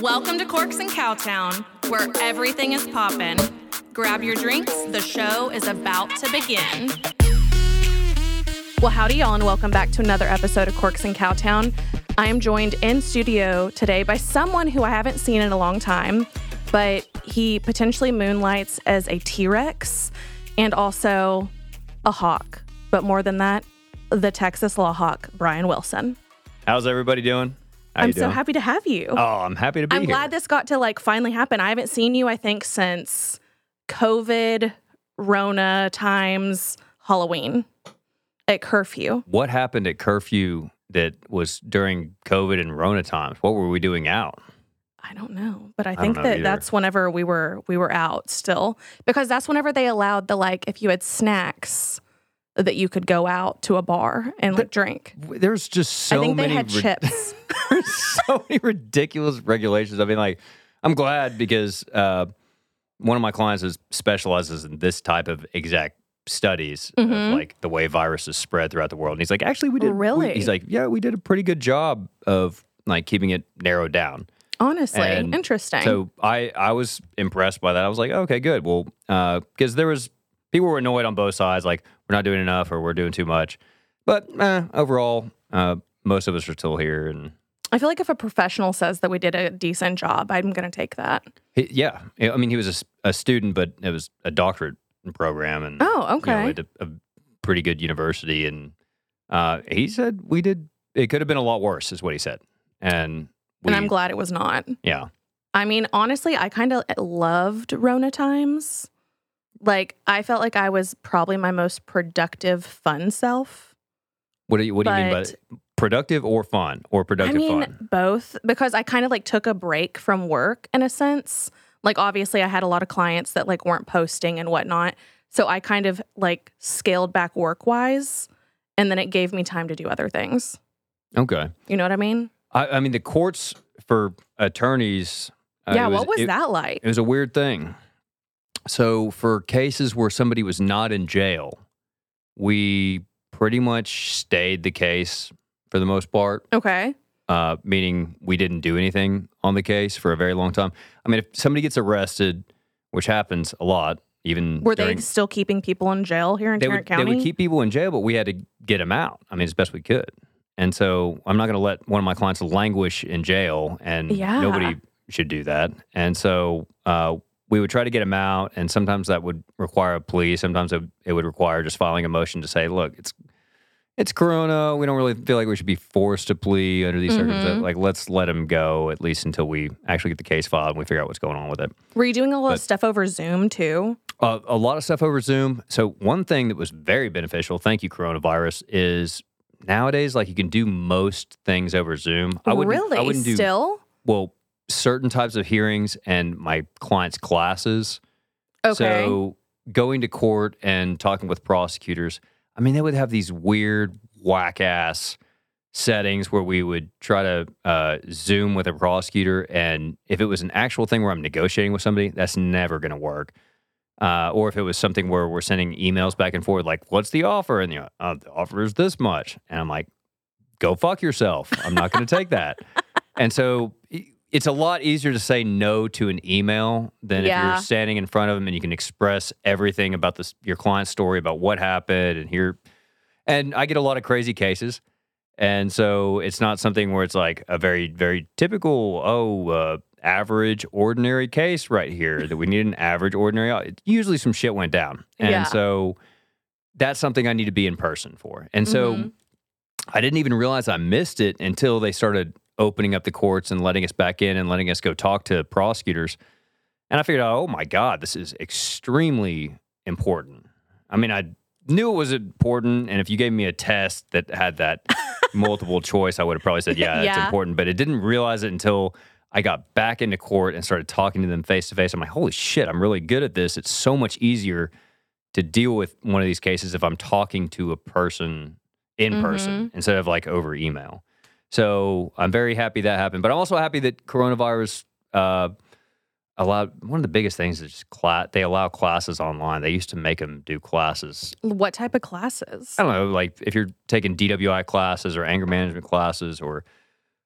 Welcome to Corks and Cowtown, where everything is poppin'. Grab your drinks, the show is about to begin. Well, howdy, y'all, and welcome back to another episode of Corks and Cowtown. I am joined in studio today by someone who I haven't seen in a long time, but he potentially moonlights as a T Rex and also a hawk. But more than that, the Texas Law Hawk, Bryan Wilson. How's everybody doing? How I'm so doing? happy to have you. Oh, I'm happy to be here. I'm here. glad this got to like finally happen. I haven't seen you, I think, since COVID, Rona times, Halloween at curfew. what happened at curfew that was during COVID and Rona times? What were we doing out? I don't know, but I think know that either. that's whenever we were we were out still because that's whenever they allowed the like if you had snacks that you could go out to a bar and like drink. There's just so I think they had rid- chips. there's so many ridiculous regulations. I mean, like, I'm glad because uh, one of my clients is specializes in this type of exact studies Mhm. of like the way viruses spread throughout the world. And he's like, actually, we did. we- Really? he's like, yeah, we did a pretty good job of like keeping it narrowed down. Honestly, And interesting. So I I was impressed by that. I was like, okay, good. Well, because there was people were annoyed on both sides, like we're not doing enough or we're doing too much. But eh, overall, uh, most of us are still here, and I feel like if a professional says that we did a decent job, I'm going to take that. he, yeah, I mean, he was a student, but it was a doctorate program, and Oh, you know, okay. a, a pretty good university, and uh, he said we did. It could have been a lot worse, is what he said, and we, and I'm glad it was not. Yeah, I mean, honestly, I kind of loved Rona times. Like, I felt like I was probably my most productive, fun self. what do you what do you mean by But- productive or fun or productive I mean, fun? both because I kind of like took a break from work in a sense. Like, obviously, I had a lot of clients that like weren't posting and whatnot. So I kind of like scaled back work wise. And then it gave me time to do other things. Okay. You know what I mean? I, I mean, the courts for attorneys. uh, yeah. it what was it, that like? It was a weird thing. So, for cases where somebody was not in jail, we pretty much stayed the case for the most part, okay. uh, meaning we didn't do anything on the case for a very long time. I mean, if somebody gets arrested, which happens a lot, even Were during, they still keeping people in jail here in Tarrant would, they would keep people in jail, but we had to get them out. I mean, as best we could. And so I'm not going to let one of my clients languish in jail, and Yeah. nobody should do that. And so uh, we would try to get him out, and sometimes that would require a plea. Sometimes it, it would require just filing a motion to say, "Look, it's it's Corona. We don't really feel like we should be forced to plea under these Mhm. circumstances. Like, let's let him go at least until we actually get the case filed and we figure out what's going on with it." Were you doing a lot of stuff over Zoom too? Uh, a lot of stuff over Zoom. So one thing that was very beneficial, thank you coronavirus, is nowadays like you can do most things over Zoom. I wouldn't, really? I wouldn't do Still? well certain types of hearings and my clients' classes. Okay. So going to court and talking with prosecutors, I mean, they would have these weird whack ass settings where we would try to uh, Zoom with a prosecutor, and if it was an actual thing where I'm negotiating with somebody, that's never going to work. Uh, or if it was something where we're sending emails back and forth, like, "What's the offer?" and you know, uh, the offer is this much, and I'm like, "Go fuck yourself. I'm not going to take that." And so it's a lot easier to say no to an email than if you're standing in front of them and you can express everything about this your client's story about what happened and here. And I get a lot of crazy cases. And so it's not something where it's like a very, very typical, oh, uh, average, ordinary case right here that we need an average, ordinary. it- Usually some shit went down. And Yeah. so that's something I need to be in person for. And so Mhm. I didn't even realize I missed it until they started opening up the courts and letting us back in and letting us go talk to prosecutors. And I figured out, oh my God, this is extremely important. I mean, I knew it was important. And if you gave me a test that had that multiple choice, I would have probably said, yeah, that's Yeah. important. But it didn't realize it until I got back into court and started talking to them face to face. I'm like, holy shit, I'm really good at this. It's so much easier to deal with one of these cases if I'm talking to a person in person mm-hmm. instead of like over email. So I'm very happy that happened. But I'm also happy that coronavirus uh, allowed one of the biggest things is just class. They allow classes online. They used to make them do classes. What type of classes? I don't know, like if you're taking DWI classes or anger management classes or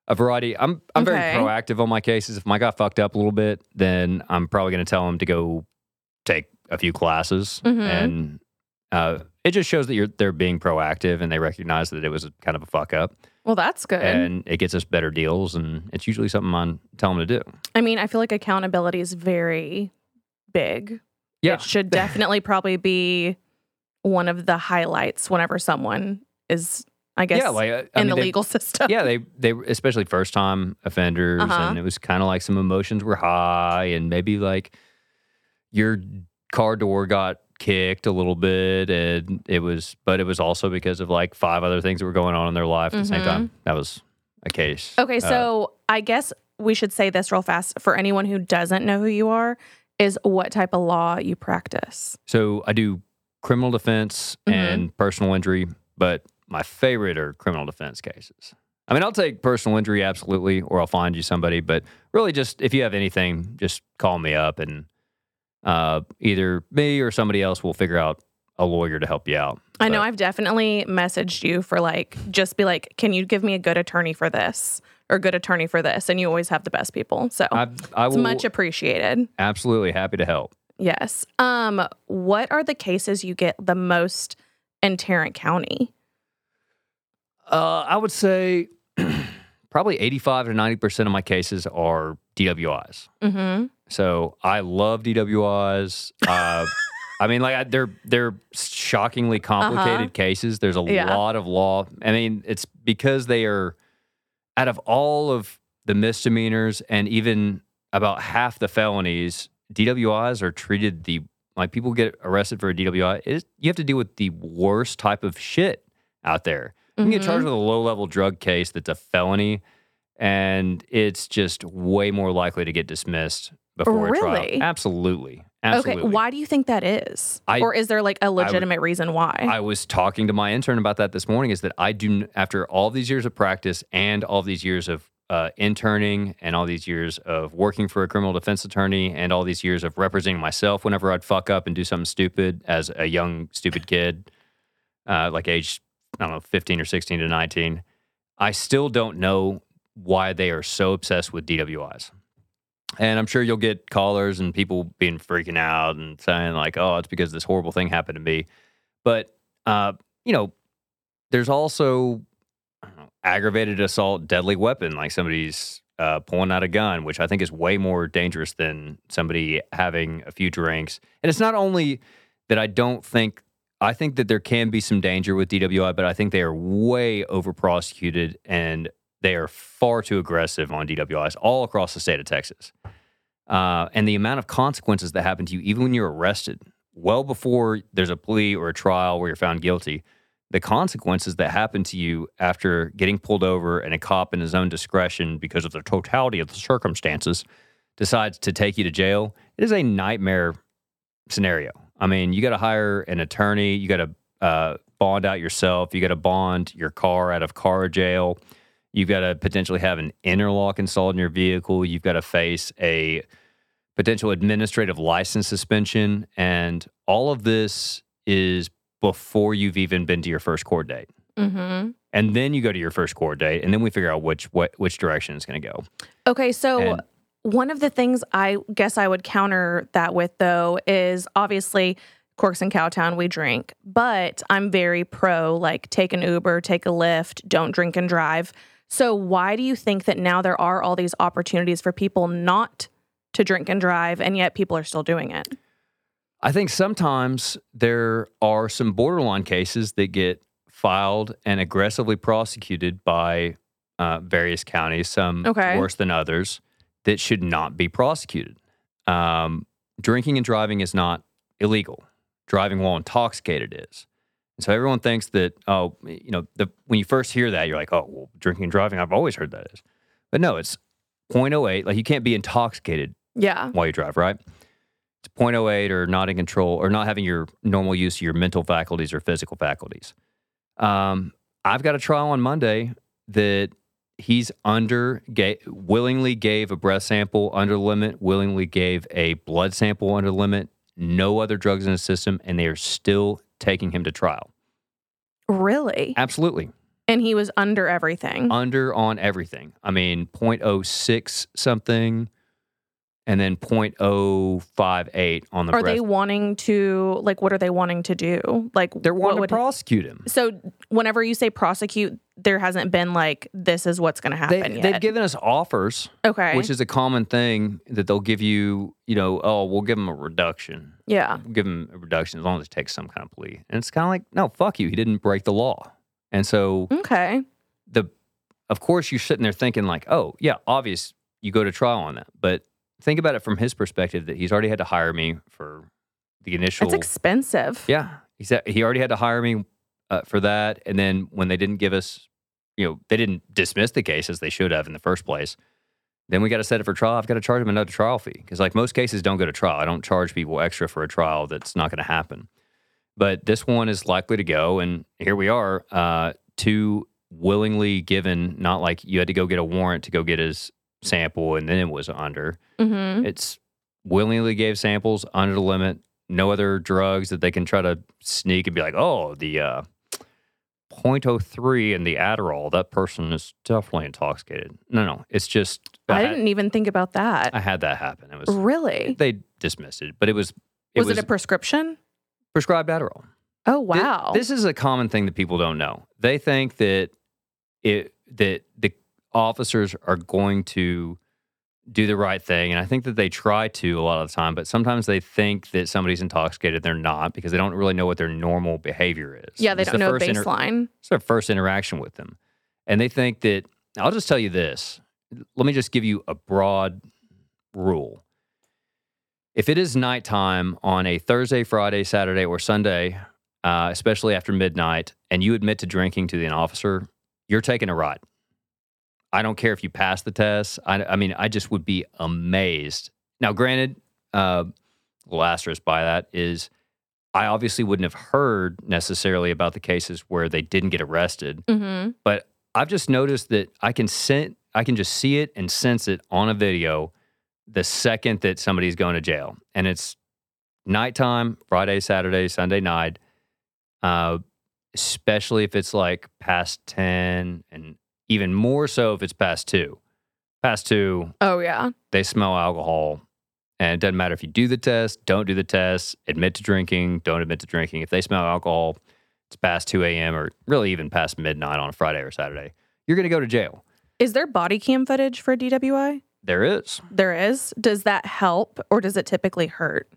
a variety. I'm I'm very proactive on my cases. If my guy fucked up a little bit, then I'm probably going to tell him to go take a few classes, Mhm. and uh, it just shows that you're they're being proactive and they recognize that it was a, kind of a fuck up, Well, that's good. and it gets us better deals, and it's usually something I tell them to do. I mean, I feel like accountability is very big. Yeah, It should definitely probably be one of the highlights whenever someone is, I guess, yeah, like uh, I in mean, the they- legal system. yeah, they they especially first time offenders, Uh-huh. and it was kind of like some emotions were high, and maybe like your car door got kicked a little bit, and it was, but it was also because of like five other things that were going on in their life at the same Mhm. time. That was a case. Okay, Uh, so I guess we should say this real fast for anyone who doesn't know who you are is what type of law you practice. so I do criminal defense Mhm. and personal injury, but my favorite are criminal defense cases. I mean, I'll take personal injury absolutely, or I'll find you somebody. But really, just if you have anything, just call me up, and uh, either me or somebody else will figure out a lawyer to help you out. I know I've definitely messaged you for like just be like, can you give me a good attorney for this or good attorney for this? And you always have the best people. So I, I it's will much appreciated. absolutely happy to help. Yes. Um, what are the cases you get the most in Tarrant County? Uh, I would say probably eighty-five to ninety percent of my cases are DWIs. Mm-hmm. So I love DWIs. Uh, I mean, like I, they're they're shockingly complicated Uh-huh. cases. There's a Yeah. lot of law. I mean, it's because they are out of all of the misdemeanors and even about half the felonies. DWIs are treated the like people get arrested for a DWI. Is, you have to deal with the worst type of shit out there. You can get charged with a low level drug case that's a felony, and it's just way more likely to get dismissed before a Really? trial. Absolutely. Absolutely. Okay. Why do you think that is? I- or is there like a legitimate reason why? I was talking to my intern about that this morning. Is that I do after all these years of practice and all these years of uh, interning and all these years of working for a criminal defense attorney and all these years of representing myself whenever I'd fuck up and do something stupid as a young stupid kid, uh, like age I don't know fifteen or sixteen to nineteen. I still don't know why they are so obsessed with DWIs. And I'm sure you'll get callers and people being freaking out and saying like, "Oh, it's because this horrible thing happened to me." But uh, you know, there's also know, aggravated assault, deadly weapon, like somebody's uh, pulling out a gun, which I think is way more dangerous than somebody having a few drinks. And it's not only that I don't think I think that there can be some danger with DWI, but I think they are way over prosecuted and they are far too aggressive on DWIs all across the state of Texas. Uh, and the amount of consequences that happen to you, even when you're arrested, well before there's a plea or a trial where you're found guilty, the consequences that happen to you after getting pulled over and a cop in his own discretion because of the totality of the circumstances decides to take you to jail, it is a nightmare scenario. I mean, you got to hire an attorney, you got to uh, bond out yourself, you got to bond your car out of car jail, you've got to potentially have an interlock installed in your vehicle, you've got to face a potential administrative license suspension, and all of this is before you've even been to your first court date. mm-hmm. And then you go to your first court date, and then we figure out which what, which direction it's going to go. Okay, so And- one of the things I guess I would counter that with though is obviously Corks and Cowtown we drink, but I'm very pro like take an Uber, take a Lyft, don't drink and drive. So why do you think that now there are all these opportunities for people not to drink and drive and yet people are still doing it? I think sometimes there are some borderline cases that get filed and aggressively prosecuted by uh, various counties, some Okay. worse than others, that should not be prosecuted. Um, drinking and driving is not illegal. Driving while intoxicated is. And so everyone thinks that, oh, you know, the, when you first hear that, you're like, oh, well, drinking and driving, I've always heard that is. But no, it's 0.08. Like you can't be intoxicated Yeah. while you drive, right? It's 0.08 or not in control or not having your normal use of your mental faculties or physical faculties. Um, I've got a trial on Monday that he's under, ga- willingly gave a breath sample under the limit, willingly gave a blood sample under the limit, no other drugs in his system, and they are still taking him to trial. Really? Absolutely. And he was under everything. under on everything. I mean, 0.06 something, and then 0.058 on the are they wanting to like what are they wanting to do? Like They're wanting to prosecute him. So whenever you say prosecute, there hasn't been like this is what's going to They, happen they've given us offers, okay. which is a common thing that they'll give you. You know, oh, we'll give him a reduction. yeah. We'll give him a reduction as long as he takes some kind of plea. And it's kind of like, no, fuck you. He didn't break the law. And so Okay. the, of course, you're sitting there thinking like, oh yeah, obvious. You go to trial on that, but think about it from his perspective that he's already had to hire me for the initial. It's expensive. Yeah, he said he already had to hire me uh, for that, and then when they didn't give us, you know, they didn't dismiss the case as they should have in the first place. Then we got to set it for trial. I've got to charge him another trial fee because, like most cases, don't go to trial. I don't charge people extra for a trial that's not going to happen. But this one is likely to go, and here we are, uh, two willingly given. Not like you had to go get a warrant to go get his sample, and then it was under. Mm-hmm. It's willingly gave samples under the limit. No other drugs that they can try to sneak and be like, oh, the uh, 0.03 and the Adderall, that person is definitely intoxicated. No, no, it's just I had, didn't even think about that. I had that happen. It was really? they dismissed it, but it was it was, was, it a prescription? prescribed Adderall. Oh wow. This is a common thing that people don't know. They think that it that the officers are going to do the right thing, and I think that they try to a lot of the time. But sometimes they think that somebody's intoxicated, they're not because they don't really know what their normal behavior is. yeah, they It's don't the know first inter- baseline. it's their first interaction with them, and they think that. I'll just tell you this. Let me just give you a broad rule. If it is nighttime on a Thursday, Friday, Saturday, or Sunday, uh, especially after midnight, and you admit to drinking to an officer, you're taking a ride. I don't care if you pass the test. I, I mean, I just would be amazed. Now, granted, uh, little asterisk by that is I obviously wouldn't have heard necessarily about the cases where they didn't get arrested, Mm-hmm. but I've just noticed that I can sen- I can just see it and sense it on a video the second that somebody's going to jail, and it's nighttime, Friday, Saturday, Sunday night, uh, especially if it's like past ten, and even more so if it's past two. Past two, Oh yeah. they smell alcohol. And it doesn't matter if you do the test, don't do the test, admit to drinking, don't admit to drinking. If they smell alcohol, it's past 2 a.m. or really even past midnight on a Friday or Saturday, you're going to go to jail. Is there body cam footage for DWI? There is. There is. Does that help or does it typically hurt?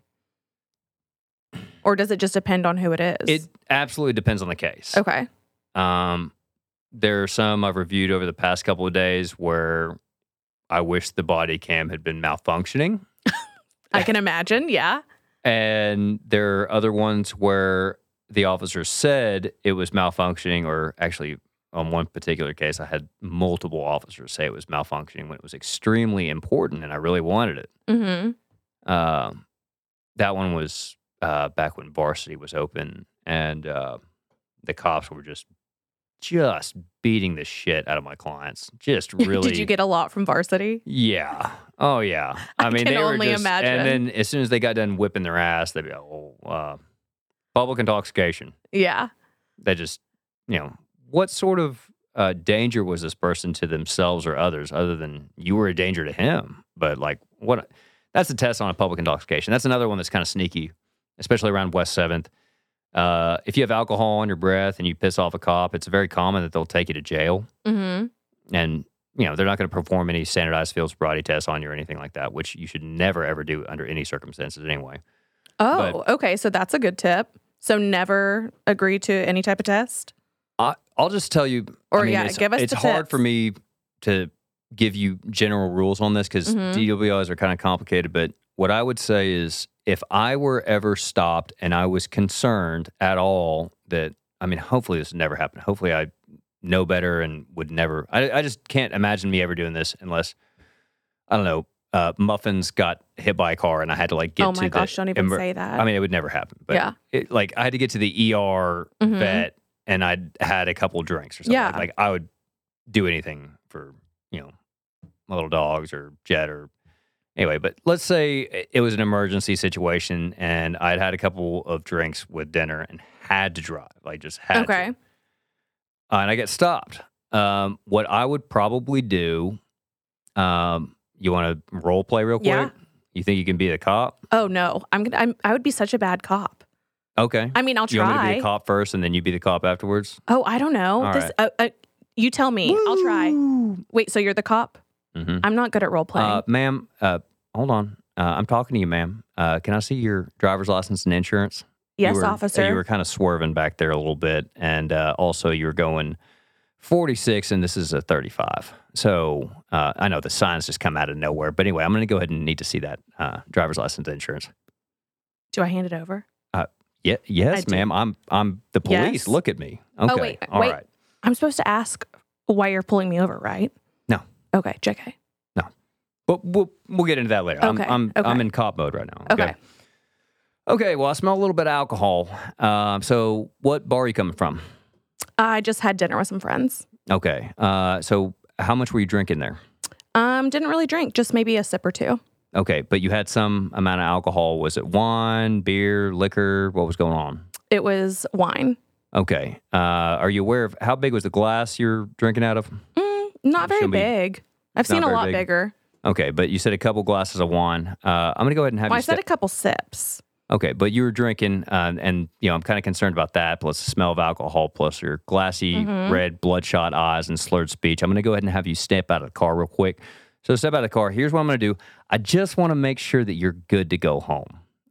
Or does it just depend on who it is? It absolutely depends on the case. okay. Um, there are some I've reviewed over the past couple of days where I wish the body cam had been malfunctioning. I can imagine. Yeah. And there are other ones where the officer said it was malfunctioning, or actually, on one particular case, I had multiple officers say it was malfunctioning when it was extremely important and I really wanted it. Mm-hmm. Um, that one was uh, back when varsity was open, and uh, the cops were just just beating the shit out of my clients. Just really. Did you get a lot from varsity? Yeah. Oh yeah. I, I mean, can they were just, imagine. And then as soon as they got done whipping their ass, they'd be like, "Oh, uh, public intoxication." Yeah. They just, you know, what sort of uh, danger was this person to themselves or others, other than you were a danger to him? But like, what? That's a test on a public intoxication. That's another one that's kind of sneaky, especially around West Seventh. Uh, if you have alcohol on your breath and you piss off a cop, it's very common that they'll take you to jail Mm-hmm. and you know they're not going to perform any standardized field sobriety tests on you or anything like that, which you should never ever do under any circumstances anyway. Oh, okay. So that's a good tip. So never agree to any type of test. I, I'll just tell you, Or I mean, yeah, it's, give us it's hard tips. for me to give you general rules on this because Mhm. DWIs are kind of complicated. But what I would say is, if I were ever stopped and I was concerned at all that, I mean, hopefully this never happened. Hopefully I know better and would never. I, I just can't imagine me ever doing this unless I don't know. Uh, muffins got hit by a car and I had to like get oh to my the gosh, don't even emer- say that. I mean, it would never happen. But Yeah. it, like I had to get to the ER Mhm. vet and I'd had a couple drinks or something. Yeah. Like I would do anything for, you know, my little dogs or Jet or anyway. But let's say it was an emergency situation and I'd had a couple of drinks with dinner and had to drive. Like just had to. okay. uh, and I get stopped. Um, what I would probably do, um, you want to role play real quick? Yeah. You think you can be the cop? Oh no, I'm gonna. I'm, I would be such a bad cop. Okay. I mean, I'll try. you want me to be the cop first, and then you be the cop afterwards? Oh, I don't know. All this, right. uh, uh, you tell me. I'll try. Wait, so you're the cop? Hmm I'm not good at role playing. Uh, ma'am, uh, hold on. Uh, I'm talking to you, ma'am. Uh, can I see your driver's license and insurance? yes, you were, officer. You were kind of swerving back there a little bit, and uh, also you were going 46, and this is a 35. So uh, I know the signs just come out of nowhere, but anyway, I'm going to go ahead and need to see that uh, driver's license and insurance. Do I hand it over? Yeah, yes, ma'am. I'm I'm the police. Yes. Look at me. Okay, Oh, wait, all wait. right. I'm supposed to ask why you're pulling me over, right? Okay, JK. No, but we'll we'll get into that later. Okay, I'm I'm, I'm in cop mode right now. Okay. Okay. Well, I smell a little bit of alcohol. Um, so what bar are you coming from? I just had dinner with some friends. Okay. Uh, so how much were you drinking there? Um, didn't really drink, just maybe a sip or two. Okay, but you had some amount of alcohol. Was it wine, beer, liquor? What was going on? It was wine. Okay. Uh, are you aware of how big was the glass you're drinking out of? Mm, not very be- big. I've seen a very lot big. bigger. Okay, but you said a couple glasses of wine. Uh, I'm gonna go ahead and have Well, I you. said step- a couple sips. Okay, but you were drinking, uh, and you know I'm kind of concerned about that. Plus the smell of alcohol, plus your glassy, Mhm. red, bloodshot eyes and slurred speech. I'm going to go ahead and have you step out of the car real quick. So step out of the car. Here's what I'm going to do. I just want to make sure that you're good to go home.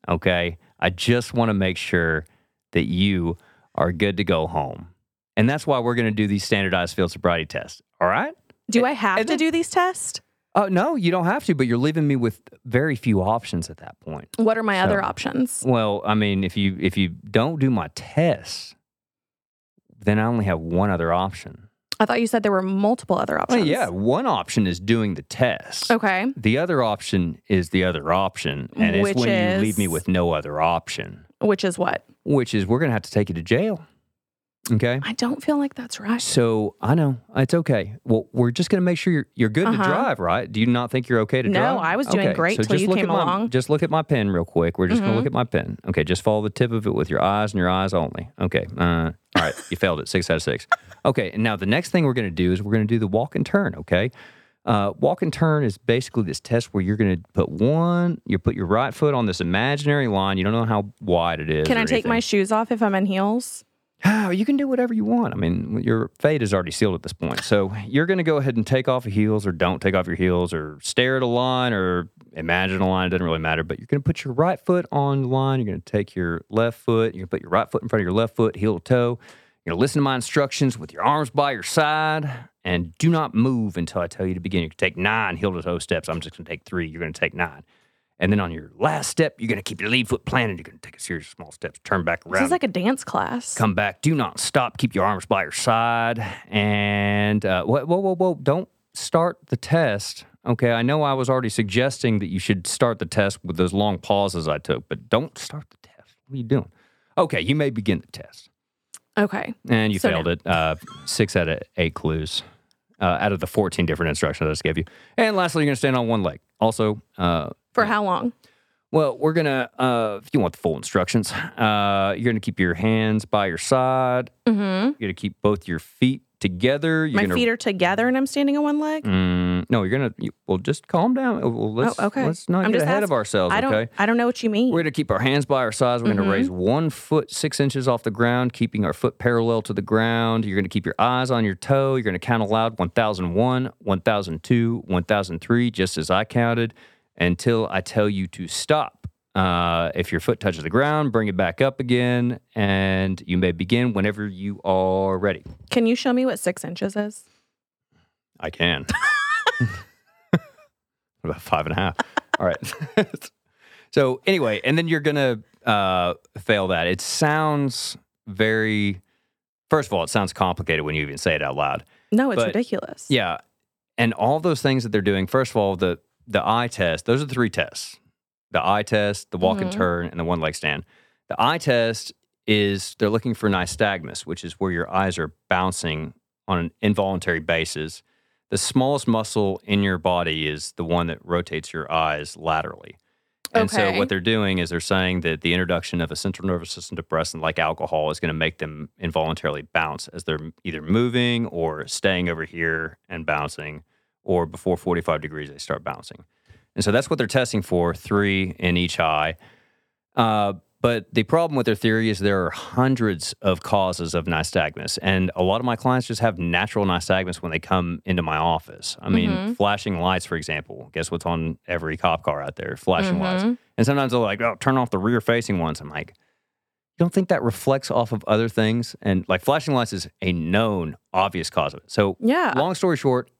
Okay, I just want to make sure that you are good to go home, and that's why we're going to do these standardized field sobriety tests. All right. Do I have and to then- do these tests? Oh no, you don't have to, but you're leaving me with very few options at that point. What are my other options? Well, I mean, if you if you don't do my tests, then I only have one other option. I thought you said there were multiple other Well, options. yeah, one option is doing the test. Okay. The other option is the other option, and it's Which when you leave me with no other option, Which is what? which is we're going to have to take you to jail. Okay. I don't feel like that's right. So I know it's okay. Well, we're just going to make sure you're you're good Uh-huh. to drive, right? Do you not think you're okay to No, drive? No, I was doing Okay, great so till you look came at my- along. Just look at my pen real quick. We're just going Mhm. to look at my pen. Okay, just follow the tip of it with your eyes and your eyes only. Okay. Uh, all right, you failed it. Six out of six. Okay, and now the next thing we're going to do is we're going to do the walk and turn. Okay. Uh, walk and turn is basically this test where you're going to put one, you put your right foot on this imaginary line. You don't know how wide it is. Can I take my shoes off if I'm in heels? You can do whatever you want. I mean, your fate is already sealed at this point. So you're going to go ahead and take off your heels or don't take off your heels or stare at a line or imagine a line. It doesn't really matter. But you're going to put your right foot on the line. You're going to take your left foot. You're going to put your right foot in front of your left foot, heel to toe. You're going to listen to my instructions with your arms by your side and do not move until I tell you to begin. You can take nine heel to toe steps. I'm just going to take three. You're going to take nine. And then on your last step, you're going to keep your lead foot planted. You're going to take a series of small steps, turn back around. This is like a dance class. Come back. Do not stop. Keep your arms by your side. And uh, whoa, whoa, whoa, whoa! Don't start the test. Okay, I know I was already suggesting that you should start the test with those long pauses I took, but don't start the test. What are you doing? Okay, you may begin the test, Okay. and you So failed now- it. Uh, six out of eight clues uh, out of the fourteen different instructions I just gave you. And lastly, you're going to stand on one leg. Also, uh, For how long? well, we're gonna. Uh, if you want the full instructions, uh, you're gonna keep your hands by your side. Mm-hmm. You're gonna keep both your feet together. You're My gonna, feet are together and I'm standing on one leg. Mm, no, you're gonna. You, well, just calm down. Well, let's, Oh, okay. Let's not I'm get ahead of ourselves. I don't. Okay. I don't know what you mean. We're gonna keep our hands by our sides. We're Mhm. gonna raise one foot six inches off the ground, keeping our foot parallel to the ground. You're gonna keep your eyes on your toe. You're gonna count aloud 1001, 1002, 1003, just as I counted, until I tell you to stop. Uh, if your foot touches the ground, bring it back up again, and you may begin whenever you are ready. Can you show me what six inches is? I can. About five and a half. All right. so anyway, and then you're gonna uh, fail that. It sounds very. First of all, it sounds complicated when you even say it out loud. No, it's But- ridiculous. Yeah, and all those things that they're doing. First of all, the the eye test. Those are the three tests: the eye test, the walk and Mhm. turn, and the one leg stand. The eye test is they're looking for nystagmus, which is where your eyes are bouncing on an involuntary basis. The smallest muscle in your body is the one that rotates your eyes laterally. And so what they're doing is they're saying that the introduction of a central nervous system depressant like alcohol is going to make them involuntarily bounce as they're either moving or staying over here and bouncing, or before 45 degrees they start bouncing. And so that's what they're testing for, three in each eye. Uh, but the problem with their theory is there are hundreds of causes of nystagmus, and a lot of my clients just have natural nystagmus when they come into my office. I mean, Mhm. flashing lights, for example. Guess what's on every cop car out there? Flashing lights. Mhm. And sometimes they're like, "Oh, turn off the rear-facing ones." I'm like, "You don't think that reflects off of other things?" And like flashing lights is a known, obvious cause of it. So, Yeah. long story short,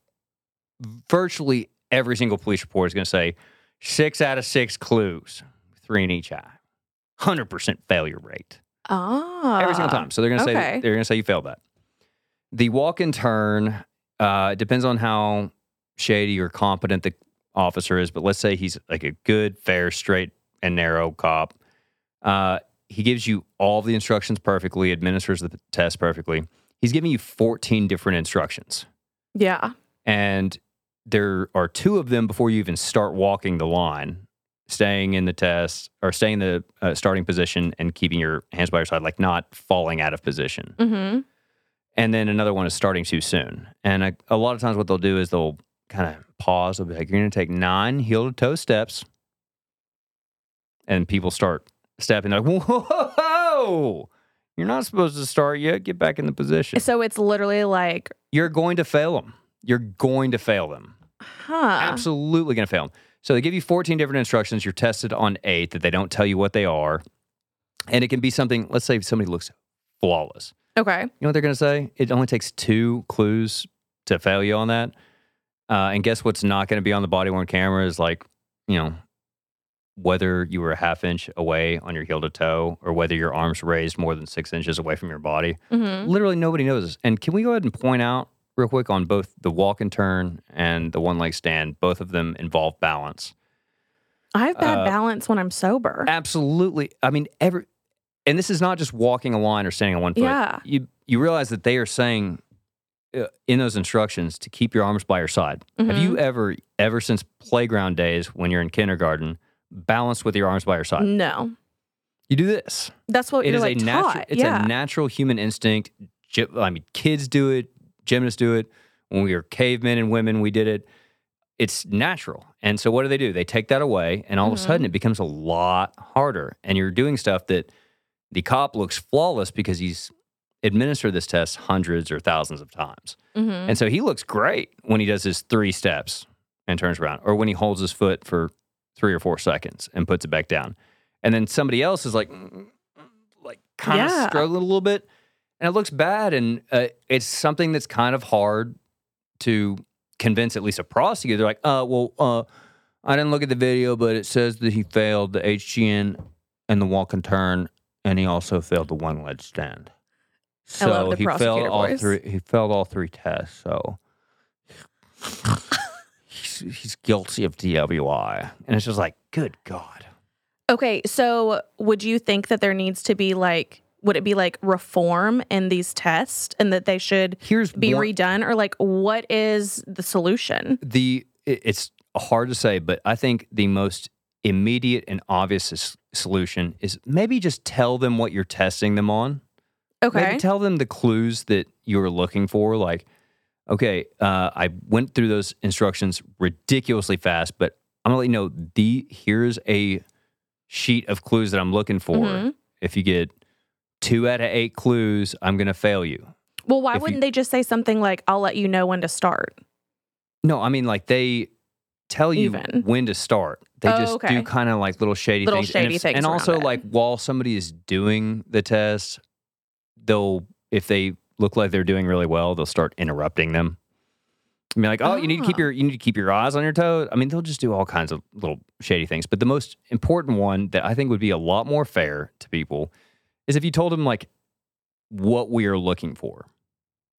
virtually every single police report is going to say six out of six clues, three in each eye, hundred percent failure rate Ah. every single time. So they're going to say they're going to say you failed that. The walk and turn uh, depends on how shady or competent the officer is, but let's say he's like a good, fair, straight, and narrow cop. Uh, he gives you all the instructions perfectly, administers the test perfectly. He's giving you 14 different instructions, Yeah. and there are two of them before you even start walking the line. Staying in the test or staying in the uh, starting position and keeping your hands by your side, like not falling out of position. Mm-hmm. And then another one is starting too soon. And a, a lot of times, what they'll do is they'll kind of pause. They'll be like, "You're going to take nine heel to toe steps," and people start stepping. They're like, "Whoa! You're not supposed to start yet. Get back in the position. So it's literally like, You're going to fail them. You're going to fail them. Huh. Absolutely going to fail them." So they give you 14 different instructions. You're tested on eight that they don't tell you what they are, and it can be something. Let's say somebody looks flawless. Okay. You know what they're going to say? It only takes two clues to fail you on that. Uh, and guess what's not going to be on the body worn camera is like, you know, whether you were a half inch away on your heel to toe or whether your arms raised more than six inches away from your body. Mm-hmm. Literally nobody knows. And can we go ahead and point out real quick on both the walk and turn and the one leg stand? Both of them involve balance. I have bad Uh, balance when I'm sober. Absolutely. I mean, every, and this is not just walking a line or standing on one foot. Yeah. You you realize that they are saying uh, in those instructions to keep your arms by your side. Have Mm-hmm. you ever ever since playground days when you're in kindergarten balanced with your arms by your side? No. You do this. That's what It you're is like a natural it's yeah. a natural human instinct. I mean, kids do it, gymnasts do it. When we were cavemen and women, we did it. It's natural. And so what do they do? They take that away and all of a sudden it becomes a lot harder. And you're doing stuff that the cop looks flawless because he's administered this test hundreds or thousands of times. mm-hmm. And so he looks great when he does his three steps and turns around, or when he holds his foot for three or four seconds and puts it back down. And then somebody else is like, mm, like kind of Yeah. struggling a little bit, and it looks bad. And uh, it's something that's kind of hard to convince at least a prosecutor. They're like, uh, well, uh, I didn't look at the video, but it says that he failed the HGN and the walk and turn, and he also failed the one leg stand. So the he failed all voice. three. He failed all three tests. So he's, he's guilty of DWI, and it's just like, good God. Okay, so would you think that there needs to be like would it be like reform in these tests and that they should Here's be one- redone or like what is the solution? the it's hard to say, but I think the most immediate and obvious solution is maybe just tell them what you're testing them on. Okay. Maybe tell them the clues that you're looking for. Like, okay, uh, I went through those instructions ridiculously fast, but I'm gonna let you know the here's a sheet of clues that I'm looking for. Mhm. If you get two out of eight clues, I'm gonna fail you. well, why if wouldn't they just say something like I'll let you know when to start? No, I mean like they tell you Even. when to start. They Oh, just okay. do kind of like little shady Little things. shady and if- things And also it. like while somebody is doing the test, they'll if they look like they're doing really well, they'll start interrupting them. I mean, like, oh, you need to keep Ah. your you need to keep your eyes on your toes. I mean, they'll just do all kinds of little shady things. But the most important one that I think would be a lot more fair to people is if you told them like what we are looking for.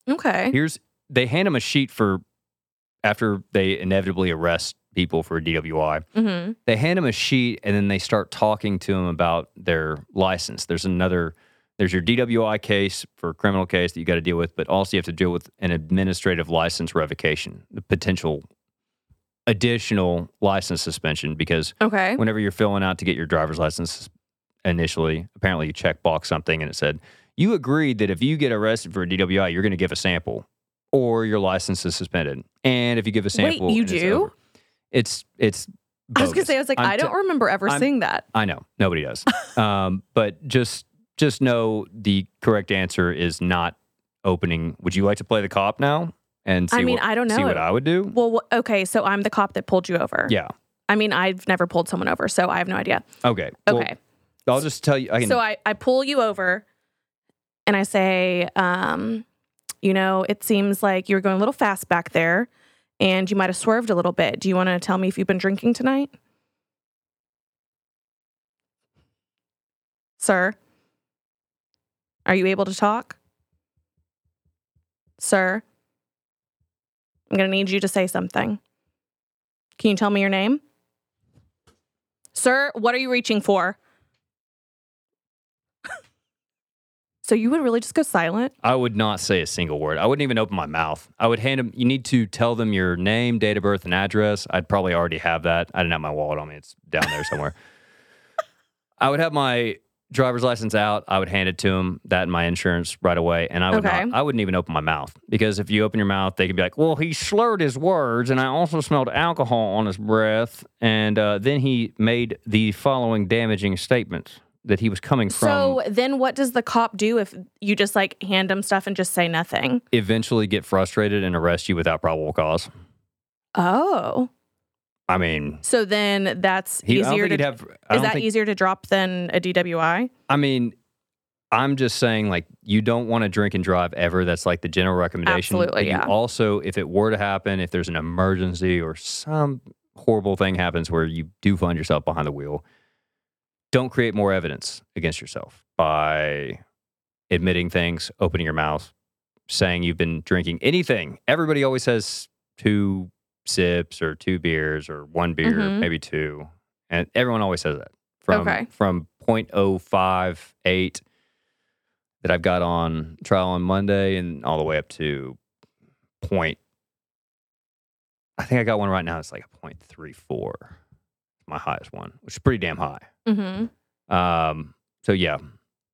Okay. Here's they hand them a sheet for after they inevitably arrest people for a DWI. Mm-hmm. They hand them a sheet and then they start talking to them about their license. There's another there's your DWI case for a criminal case that you got to deal with, but also you have to deal with an administrative license revocation, the potential additional license suspension because Okay. whenever you're filling out to get your driver's license initially, apparently you check box something and it said, you agreed that if you get arrested for a DWI, you're going to give a sample or your license is suspended. And if you give a Wait, sample, you it's do? over- It's, it's, I was gonna say, I was like, I'm I don't remember ever I'm- seeing that. I know nobody does. um, but just, just know the correct answer is not opening. Would you like to play the cop now? And see I mean, what, I don't know. see what I would do. Well, okay, so I'm the cop that pulled you over. Yeah. I mean, I've never pulled someone over, so I have no idea. Okay. Well, Okay. I'll just tell you. I can. so I, I pull you over and I say, um, you know, it seems like you're going a little fast back there and you might have swerved a little bit. Do you want to tell me if you've been drinking tonight? Sir? Are you able to talk? Sir? I'm going to need you to say something. Can you tell me your name? Sir, what are you reaching for? So you would really just go silent? I would not say a single word. I wouldn't even open my mouth. I would hand them. You need to tell them your name, date of birth, and address. I'd probably already have that. I didn't have my wallet on me. It's down there somewhere. I would have my driver's license out. I would hand it to them. That and my insurance right away. And I would Okay. not. I wouldn't even open my mouth because if you open your mouth, they could be like, "Well, he slurred his words, and I also smelled alcohol on his breath, and uh, then he made the following damaging statements." That he was coming from So then what does the cop do if you just like hand him stuff and just say nothing? eventually get frustrated and arrest you without probable cause. Oh. I mean, So then that's he, easier to have. Is that think, easier to drop than a DWI? I mean, I'm just saying, like, you don't want to drink and drive ever. That's like the general recommendation. Absolutely, yeah. also, if it were to happen, if there's an emergency or some horrible thing happens where you do find yourself behind the wheel, don't create more evidence against yourself by admitting things, opening your mouth, saying you've been drinking anything. Everybody always says two sips or two beers or one beer, Mhm. maybe two. And everyone always says that. From Okay. from 0.058 that I've got on trial on Monday and all the way up to point I think I got one right now. It's like a point three four, my highest one, which is pretty damn high. Mm-hmm. Um, so yeah,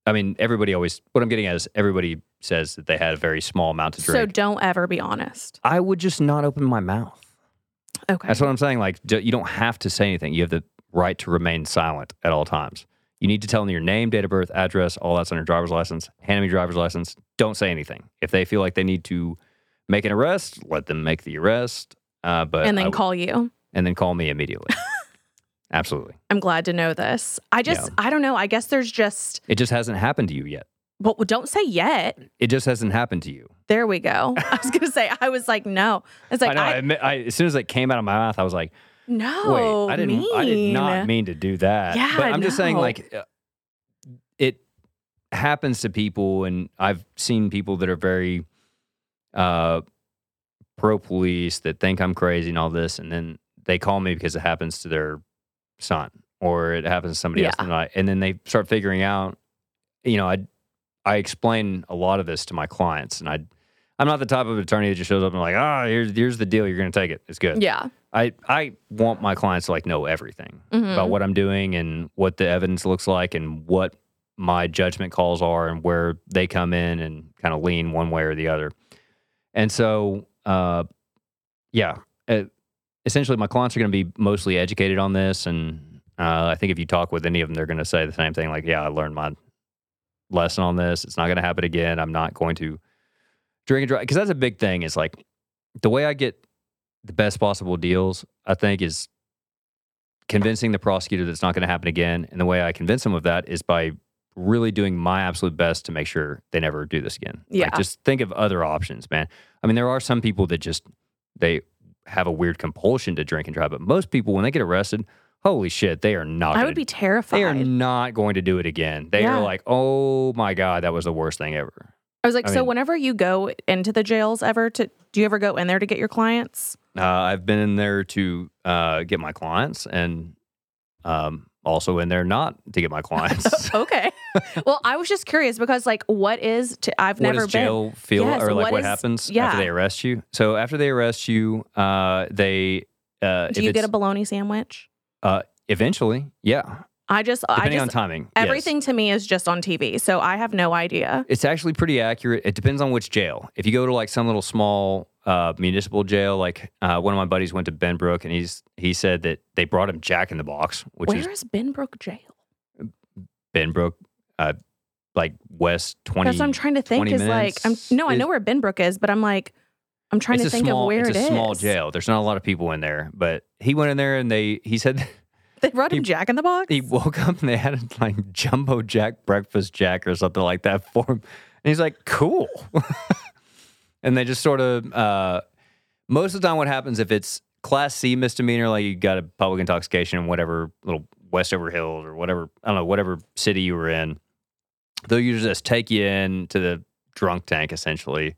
I mean, everybody always. What I'm getting at is everybody says that they had a very small amount to drink. So don't ever be honest. I would just not open my mouth. Okay. That's what I'm saying. Like, you don't have to say anything. You have the right to remain silent at all times. You need to tell them your name, date of birth, address, all that's on your driver's license. Hand them your driver's license. Don't say anything. If they feel like they need to make an arrest, let them make the arrest. Uh, but and then w- call you. and then call me immediately. Absolutely. I'm glad to know this. I just, Yeah. I don't know. I guess there's just, It just hasn't happened to you yet. but don't say yet. It just hasn't happened to you. There we go. I was gonna say, I was like, no. It's I like, know. I, I, admit, I, as soon as it came out of my mouth, I was like, no. Wait, I didn't. I did not mean. mean to do that. Yeah, but I'm just saying, like, uh, it happens to people, and I've seen people that are very uh, pro police that think I'm crazy and all this, and then they call me because it happens to their son or it happens to somebody else, Yeah. and, I, and then they start figuring out. You know, I I explain a lot of this to my clients, and I. I'm not the type of attorney that just shows up and like, ah, here's here's the deal. You're to take it. It's good. Yeah. I I want my clients to like know everything Mhm. about what I'm doing and what the evidence looks like and what my judgment calls are and where they come in and kind of lean one way or the other. And so, uh, yeah, essentially, my clients are going to be mostly educated on this. And uh, I think if you talk with any of them, they're going to say the same thing like, yeah, I learned my lesson on this. It's not going to happen again. I'm not going to drink and drive. Because that's a big thing is like the way I get the best possible deals, I think, is convincing the prosecutor that it's not going to happen again. And the way I convince them of that is by really doing my absolute best to make sure they never do this again. Yeah. Like, just think of other options, man. I mean, there are some people that just they have a weird compulsion to drink and drive, but most people when they get arrested, holy shit, they are not. I gonna- would be terrified. They are not going to do it again. They Yeah. are like, oh my god, that was the worst thing ever. I was like, I so mean- whenever you go into the jails ever to do you ever go in there to get your clients? Uh, I've been in there to uh, get my clients, and um, also in there not to get my clients. okay. well, I was just curious because like what is to, I've what never does been. jail feel, Yes, or like what what is- happens yeah. after they arrest you? So after they arrest you, uh, they uh, Do if you get a bologna sandwich? uh, eventually, yeah, I just, I depending just, on timing. yes. everything to me is just on TV, so I have no idea. It's actually pretty accurate. It depends on which jail. If you go to like some little small uh, municipal jail, like uh, one of my buddies went to Benbrook, and he's he said that they brought him Jack in the Box, which Where is is Benbrook Jail? Benbrook, uh, like West twenty. That's what I'm trying to think. 20 Is like, I'm no, I know where Benbrook is, but I'm like, I'm trying it's to think small, of where it's it a is. small jail. There's not a lot of people in there, but he went in there and they he said They brought him He- Jack in the Box. he woke up and they had like jumbo jack breakfast jack or something like that for him. And he's like, cool. and they just sort of uh most of the time what happens if it's class C misdemeanor, like you got a public intoxication in whatever little Westover Hills or whatever, I don't know, whatever city you were in, they'll usually just take you in to the drunk tank essentially,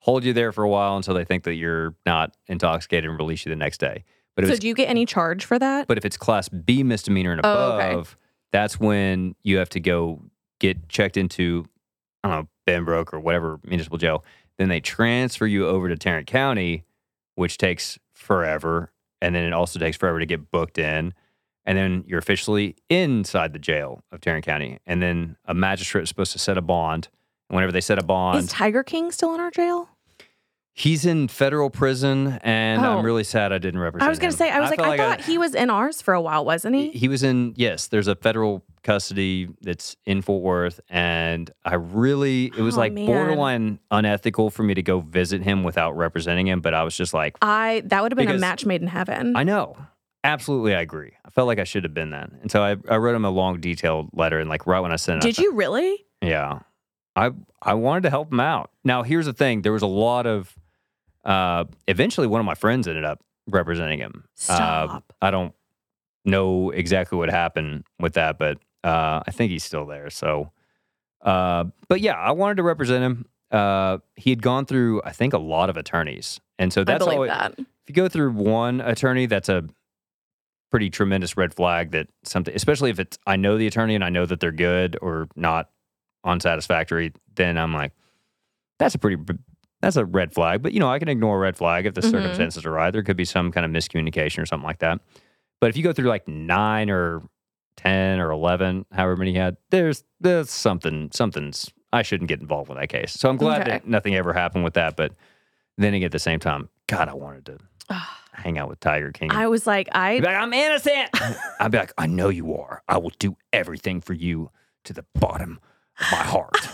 hold you there for a while until they think that you're not intoxicated and release you the next day. But so do you get any charge for that? but if it's class B misdemeanor and Oh, above, okay. that's when you have to go get checked into, I don't know, Benbrook or whatever municipal jail. Then they transfer you over to Tarrant County, which takes forever. And then it also takes forever to get booked in. And then you're officially inside the jail of Tarrant County. And then a magistrate is supposed to set a bond. And whenever they set a bond, is Tiger King still in our jail? He's in federal prison. And Oh. I'm really sad I didn't represent him. I was gonna say, I was like, felt I thought he was in ours for a while, wasn't he? He was in, yes, there's a federal custody that's in Fort Worth. And I really, it was Oh, like man. borderline unethical for me to go visit him without representing him. But I was just like, I that would have been a match made in heaven. I know. Absolutely, I agree. I felt like I should have been that. And so I, I wrote him a long, detailed letter. And like right when I sent it, I Did you really? yeah. I I wanted to help him out. Now here's the thing: there was a lot of. Uh, eventually, one of my friends ended up representing him. Uh, Stop. I don't know exactly what happened with that, but uh, I think he's still there. So, uh, but yeah, I wanted to represent him. Uh, he had gone through, I think, a lot of attorneys, and so that's always, that. if you go through one attorney, that's a pretty tremendous red flag that something, especially if it's, I know the attorney and I know that they're good or not unsatisfactory, then I'm like, that's a pretty, that's a red flag. But, you know, I can ignore a red flag if the Mhm. circumstances are right. There could be some kind of miscommunication or something like that. But if you go through like nine or 10 or 11, however many he had, there's, there's something, something's, I shouldn't get involved with that case. So I'm glad Okay. that nothing ever happened with that. But then again, at the same time, God, I wanted to hang out with Tiger King. I was like, I like, I'm innocent. I'd be like, I know you are. I will do everything for you to the bottom of my heart.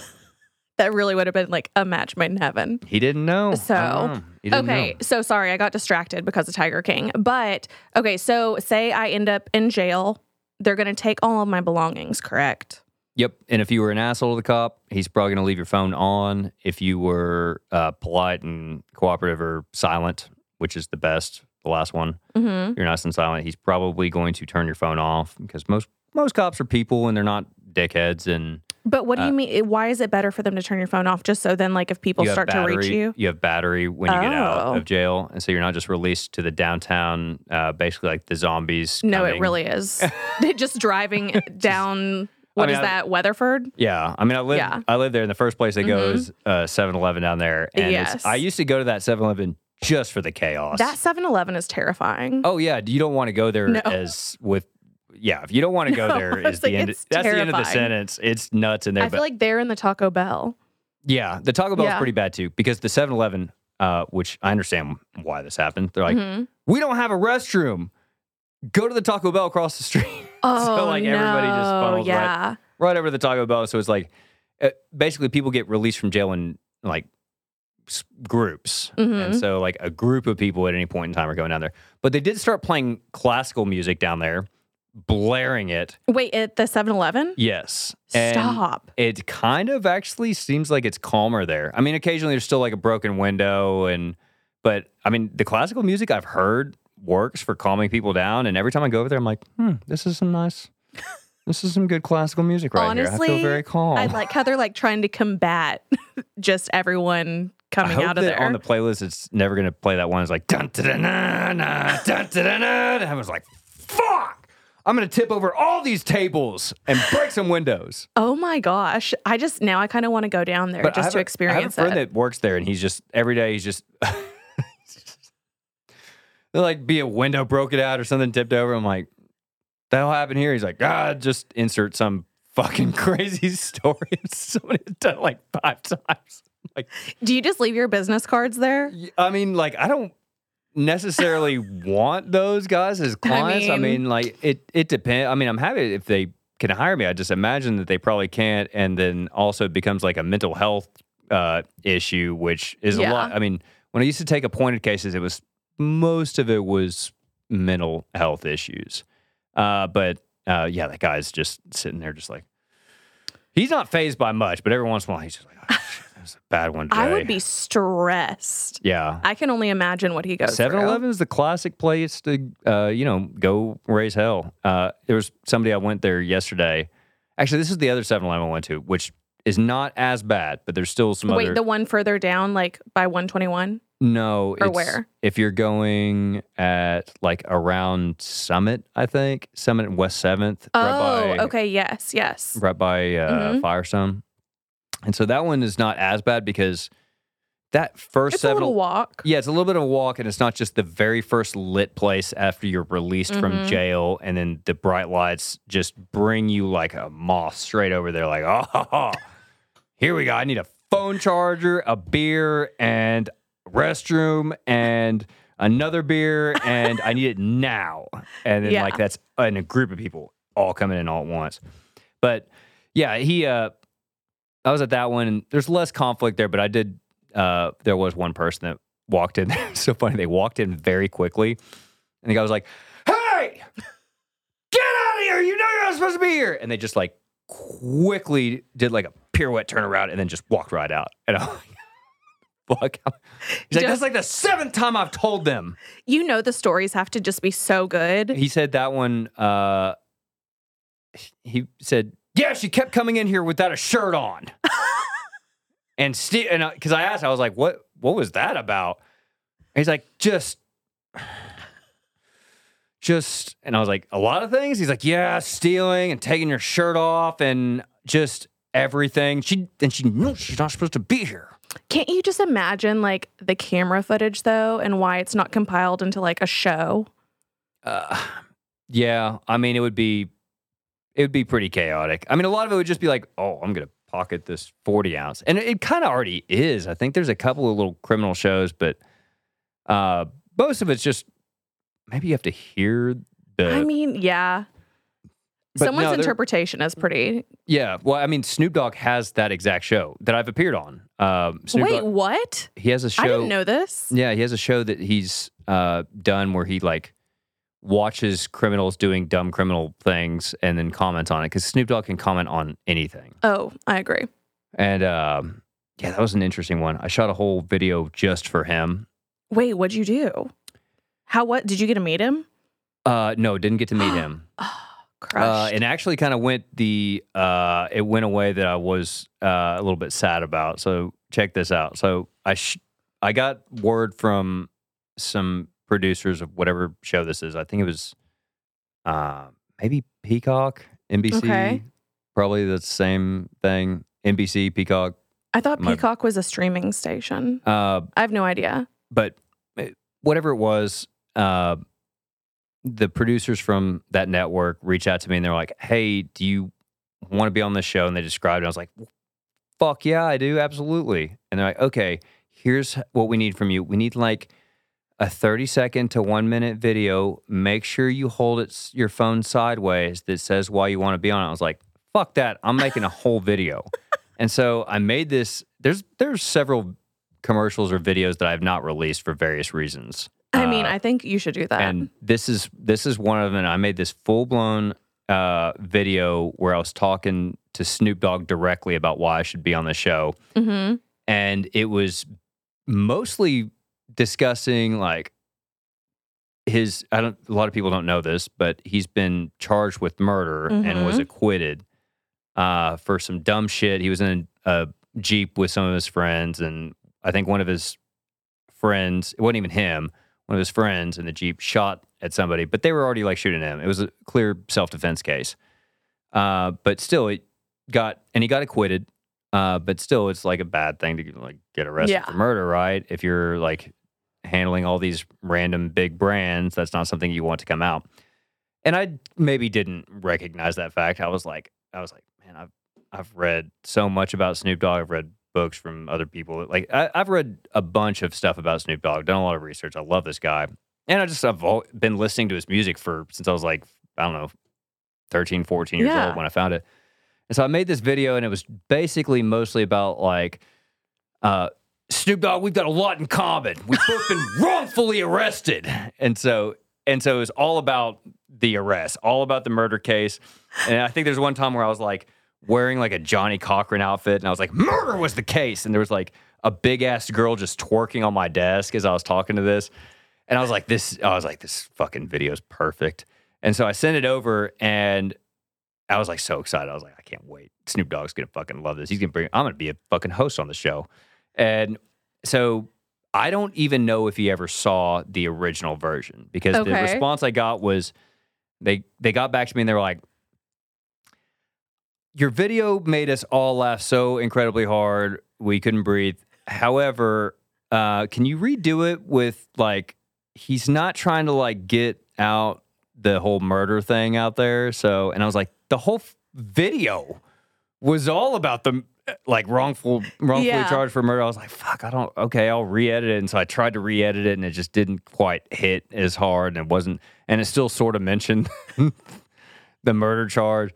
That really would have been like a match made in heaven. he didn't know. So, know. Didn't Okay, know. so sorry, I got distracted because of Tiger King. But okay, so say I end up in jail, they're gonna take all of my belongings, correct? Yep. And if you were an asshole to the cop, he's probably going to leave your phone on. If you were uh, polite and cooperative or silent, which is the best, the last one, Mm-hmm. you're nice and silent, he's probably going to turn your phone off because most most cops are people and they're not dickheads and But what do Uh, you mean? Why is it better for them to turn your phone off? Just so then, like, if people start to reach you, you, have battery when you get out Oh. of jail, and so you're not just released to the downtown, uh, basically like the zombies. no, it really is. They're just driving down. What is mean, I- that? Weatherford. Yeah, I mean, I lived, Yeah. I live there, and the first place I go Mhm. is uh, 7-Eleven down there, and Yes. I used to go to that 7-Eleven just for the chaos. That 7-Eleven is terrifying. oh yeah, you don't want to go there No. as with. Yeah, if you don't want to go No, there, is the like, end. it's That's the end of the sentence. It's nuts in there. I but feel like they're in the Taco Bell. yeah, the Taco Bell is pretty bad too because the 7-Eleven, uh, which I understand why this happened. They're like, Mhm. we don't have a restroom. Go to the Taco Bell across the street. Oh so like everybody just no, funnels right, yeah. right over to the Taco Bell. So it's like uh, basically people get released from jail in like groups, Mhm. and so like a group of people at any point in time are going down there. But they did start playing classical music down there, blaring it. Wait, at the 7-Eleven? Yes, and Stop. It kind of actually seems like it's calmer there. I mean, occasionally there's still like a broken window, and but I mean the classical music I've heard works for calming people down. And every time I go over there, I'm like, hmm, this is some nice. This is some good classical music right here. I feel very calm. I like how they're like trying to combat just everyone coming out of there. on the playlist it's never gonna play that one. It's like dun da da na na dun da da na. And I was like, fuck! I'm gonna tip over all these tables and break some windows. oh my gosh. I just now I kind of want to go down there But just to experience I have a friend it. that works there, and he's just every day he's just. Like be a window broken out or something tipped over. I'm like, that'll happen here. He's like, ah, just insert some fucking crazy story. Somebody has done like five times. Like, Do you just leave your business cards there? I mean, like, I don't necessarily want those guys as clients. I mean, mean- like, it it depends. I mean, I'm happy if they can hire me. I just imagine that they probably can't, and then also it becomes like a mental health uh, issue, which is a lot. I mean, when I used to take appointed cases, it was most of it was mental health issues. Uh, but uh, yeah, that guy's just sitting there, just like he's not phased by much, but every once in a while he's just like, oh, was a bad one today. I would be stressed. yeah. I can only imagine what he goes 7 through. Eleven is the classic place to, uh, you know, go raise hell. Uh, there was somebody I went there yesterday. Actually, this is the other 7 Eleven I went to, which is not as bad, but there's still some Wait, other. the one further down, like by 121? no, or it's- where? If you're going at like around Summit, I think Summit and West Seventh, Oh, right by okay. Yes, yes. right by uh, Mhm. Firestone, and so that one is not as bad because that first It's a 7 little walk. Yeah, it's a little bit of a walk, and it's not just the very first lit place after you're released from Mhm. jail, and then the bright lights just bring you like a moth straight over there. Like, oh, here we go. I need a phone charger, a beer, and restroom, and another beer, and I need it now. And then Yeah. like that's and a group of people all coming in all at once. But yeah, he uh I was at that one and there's less conflict there, but I did uh there was one person that walked in. So funny. They walked in very quickly. And the guy was like, Hey, get out of here. You know you're not supposed to be here. And they just like quickly did like a pirouette turnaround and then just walked right out. And I'm like, fuck. He's like, Just- that's like the seventh time I've told them. You know the stories have to just be so good. He said that one. Uh, he said, "Yeah, she kept coming in here without a shirt on." and Steve, and because I asked, I was like, "What? What was that about?" And he's like, "Just." Just and I was like, a lot of things. He's like, yeah, stealing and taking your shirt off and just everything. She and she knows she's not supposed to be here. Can't you just imagine like the camera footage though and why it's not compiled into like a show? Uh, yeah, I mean, it would be, it would be pretty chaotic. I mean, a lot of it would just be like, oh, I'm gonna pocket this 40 ounce, and it, it kind of already is. I think there's a couple of little criminal shows, but uh, most of it's just maybe you have to hear the. I mean, yeah. Someone's no, interpretation is pretty. yeah, well, I mean, Snoop Dogg has that exact show that I've appeared on. Um, Snoop Wait, Dogg, what? he has a show. I didn't know this. Yeah, he has a show that he's uh, done where he like watches criminals doing dumb criminal things and then comments on it because Snoop Dogg can comment on anything. Oh, I agree. And um, yeah, that was an interesting one. I shot a whole video just for him. Wait, what'd you do? How what did you get to meet him? Uh, no, didn't get to meet him. Oh, Uh, and actually kind of went the uh, it went away that I was uh, a little bit sad about. So check this out. So I sh- I got word from some producers of whatever show this is. I think it was uh, maybe Peacock, NBC, Okay. probably the same thing. NBC, Peacock. I thought my- Peacock was a streaming station. Uh, I have no idea. but uh, whatever it was, uh, the producers from that network reached out to me and they're like, "Hey, do you want to be on this show?" And they described it. I was like, "Fuck yeah, I do, absolutely." And they're like, "Okay, here's what we need from you. We need like a 30 second to one minute video. Make sure you hold it your phone sideways that says why you want to be on it." I was like, "Fuck that! I'm making a whole video." and so I made this. There's there's several commercials or videos that I've not released for various reasons. I mean, Uh, I think you should do that. and this is this is one of them. I made this full blown uh, video where I was talking to Snoop Dogg directly about why I should be on the show, hmm and it was mostly discussing like his. I don't. A lot of people don't know this, but he's been charged with murder and was Mhm. acquitted uh, for some dumb shit. He was in a jeep with some of his friends, and I think one of his friends. It wasn't even him one of his friends in the Jeep shot at somebody, but they were already like shooting him. It was a clear self defense case. Uh, but still, it got, and he got acquitted. Uh, but still, it's like a bad thing to like get arrested Yeah. for murder, right? If you're like handling all these random big brands, that's not something you want to come out. And I maybe didn't recognize that fact. I was like, I was like, man, I've I've read so much about Snoop Dogg. I've read books from other people. Like I, have read a bunch of stuff about Snoop Dogg. Done a lot of research. I love this guy, and I just I've been listening to his music for since I was like I don't know, 13, 14 years yeah. old when I found it. And so I made this video, and it was basically mostly about like. Uh, Snoop Dogg, we've got a lot in common. We've both been wrongfully arrested. And so and so it was all about the arrest, all about the murder case. And I think there's one time where I was like wearing like a Johnnie Cochran outfit, and I was like, murder was the case. And there was like a big ass girl just twerking on my desk as I was talking to this. And I was like, this, I was like, this fucking video is perfect. And so I sent it over and I was like so excited. I was like, I can't wait. Snoop Dogg's gonna fucking love this. He's gonna bring, I'm gonna be a fucking host on the show. And so I don't even know if he ever saw the original version because okay. the response I got was they they got back to me and they were like, "Your video made us all laugh so incredibly hard we couldn't breathe. However, uh, can you redo it with like he's not trying to like get out the whole murder thing out there?" So, and I was like, the whole f- video was all about the like wrongful wrongfully yeah. charged for murder. I was like, fuck, I don't okay, I'll re-edit it. And so I tried to re-edit it and it just didn't quite hit as hard and it wasn't and it still sort of mentioned the murder charge.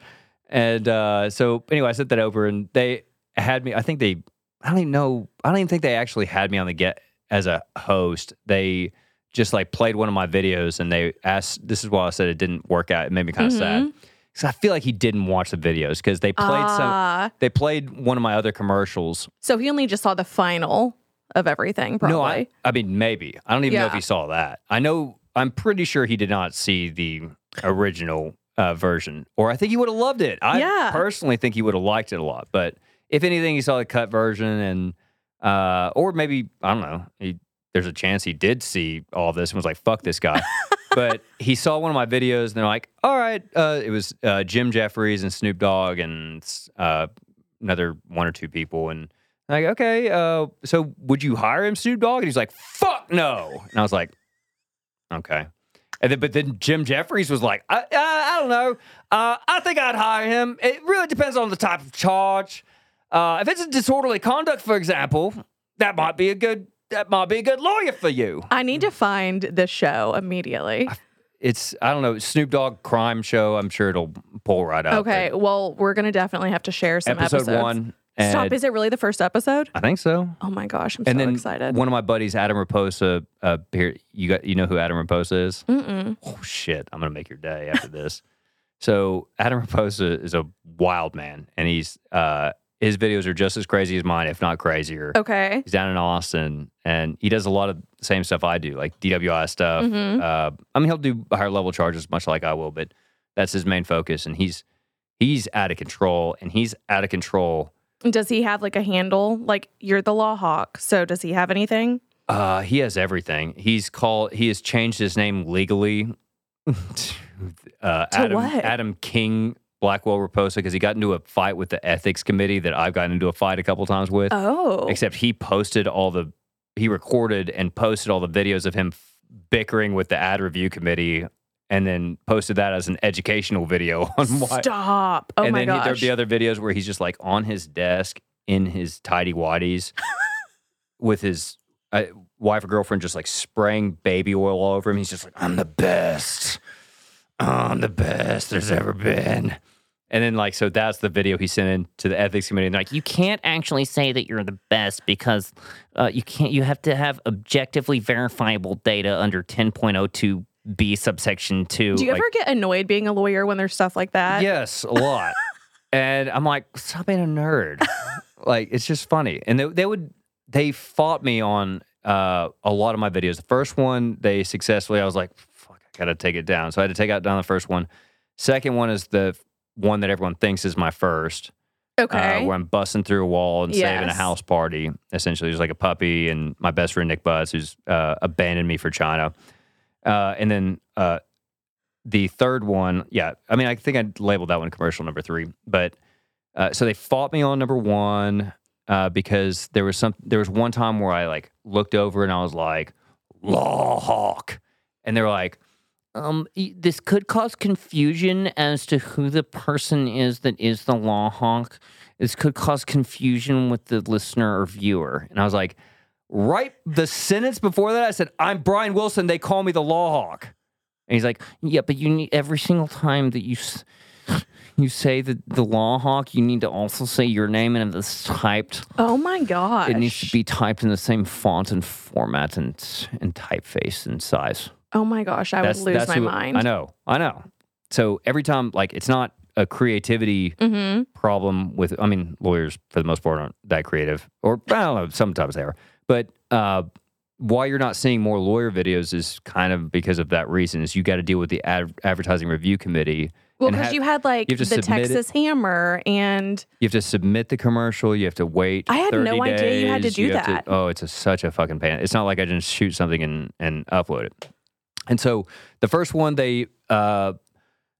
And uh, so anyway, I sent that over and they had me I think they I don't even know I don't even think they actually had me on the get as a host. They just like played one of my videos and they asked this is why I said it didn't work out. It made me kind of mm-hmm. sad because I feel like he didn't watch the videos because they played uh, some. Ah. They played one of my other commercials. So he only just saw the final of everything. Probably. No, I, I mean maybe. I don't even yeah. know if he saw that. I know. I'm pretty sure he did not see the original uh, version, or I think he would have loved it. I yeah. personally think he would have liked it a lot. But if anything, he saw the cut version, and uh, or maybe I don't know. He, there's a chance he did see all this and was like, "Fuck this guy." but he saw one of my videos and they're like, all right, uh, it was uh, Jim Jeffries and Snoop Dogg and uh, another one or two people. And I'm like, okay, uh, so would you hire him, Snoop Dogg? And he's like, fuck no. And I was like, okay. And then, but then Jim Jeffries was like, I, I, I don't know. Uh, I think I'd hire him. It really depends on the type of charge. Uh, if it's a disorderly conduct, for example, that might be a good that might be a good lawyer for you. I need to find the show immediately. It's I don't know Snoop Dogg crime show. I'm sure it'll pull right up. Okay, well we're gonna definitely have to share some episode episodes. one. Stop! Is it really the first episode? I think so. Oh my gosh, I'm and so then excited. One of my buddies, Adam Reposa, uh, here you got you know who Adam Reposa is? Mm-mm. Oh shit! I'm gonna make your day after this. so Adam Reposa is a wild man, and he's uh, his videos are just as crazy as mine, if not crazier. Okay. He's down in Austin and he does a lot of the same stuff I do, like DWI stuff. Mm-hmm. Uh, I mean, he'll do higher level charges, much like I will, but that's his main focus. And he's he's out of control, and he's out of control. Does he have like a handle? Like you're the law hawk, so does he have anything? Uh, he has everything. He's called. He has changed his name legally to, uh, to Adam what? Adam King Blackwell Reposa because he got into a fight with the ethics committee that I've gotten into a fight a couple times with. Oh. Except he posted all the, he recorded and posted all the videos of him bickering with the ad review committee and then posted that as an educational video on why. Stop. Oh and my then there'd be other videos where he's just like on his desk in his tidy whities with his uh, wife or girlfriend just like spraying baby oil all over him. He's just like, I'm the best. I'm the best there's ever been. And then, like, so that's the video he sent in to the ethics committee. And they're like, you can't actually say that you're the best because uh, you can't. You have to have objectively verifiable data under 10.02b subsection two. Do you like, ever get annoyed being a lawyer when there's stuff like that? Yes, a lot. and I'm like, stop being a nerd. like, it's just funny. And they, they would, they fought me on uh, a lot of my videos. The first one, they successfully, I was like, I gotta take it down. So I had to take out down the first one. Second one is the one that everyone thinks is my first. Okay. Uh, where I'm busting through a wall and Yes. saving a house party. Essentially, there's like a puppy and my best friend Nick Buzz, who's uh, abandoned me for China. Uh, and then uh, the third one, yeah, I mean, I think I labeled that one commercial number three. But uh, so they fought me on number one uh, because there was some. There was one time where I like looked over and I was like, law hawk, and they're like, Um, this could cause confusion as to who the person is that is the law hawk. This could cause confusion with the listener or viewer. and I was like, right the sentence before that, I said, I'm Bryan Wilson. They call me the law hawk. And he's like, yeah, but you need every single time that you s- you say the the law hawk, you need to also say your name, and if it's typed, Oh my gosh. it needs to be typed in the same font and format and and typeface and size. Oh my gosh, I would lose my who- mind. I know, I know. So every time, like, it's not a creativity Mm-hmm. problem with. I mean, lawyers for the most part aren't that creative, or I don't know. Sometimes they are, but uh, why you're not seeing more lawyer videos is kind of because of that reason. Is you got to deal with the ad- advertising review committee. Well, because ha- you had like you the to submit it. Texas Hammer, and You have to submit the commercial. You have to wait. I had 30 no idea you had to do that. oh, it's a, such a fucking pain. It's not like I just shoot something and and upload it. And so the first one they uh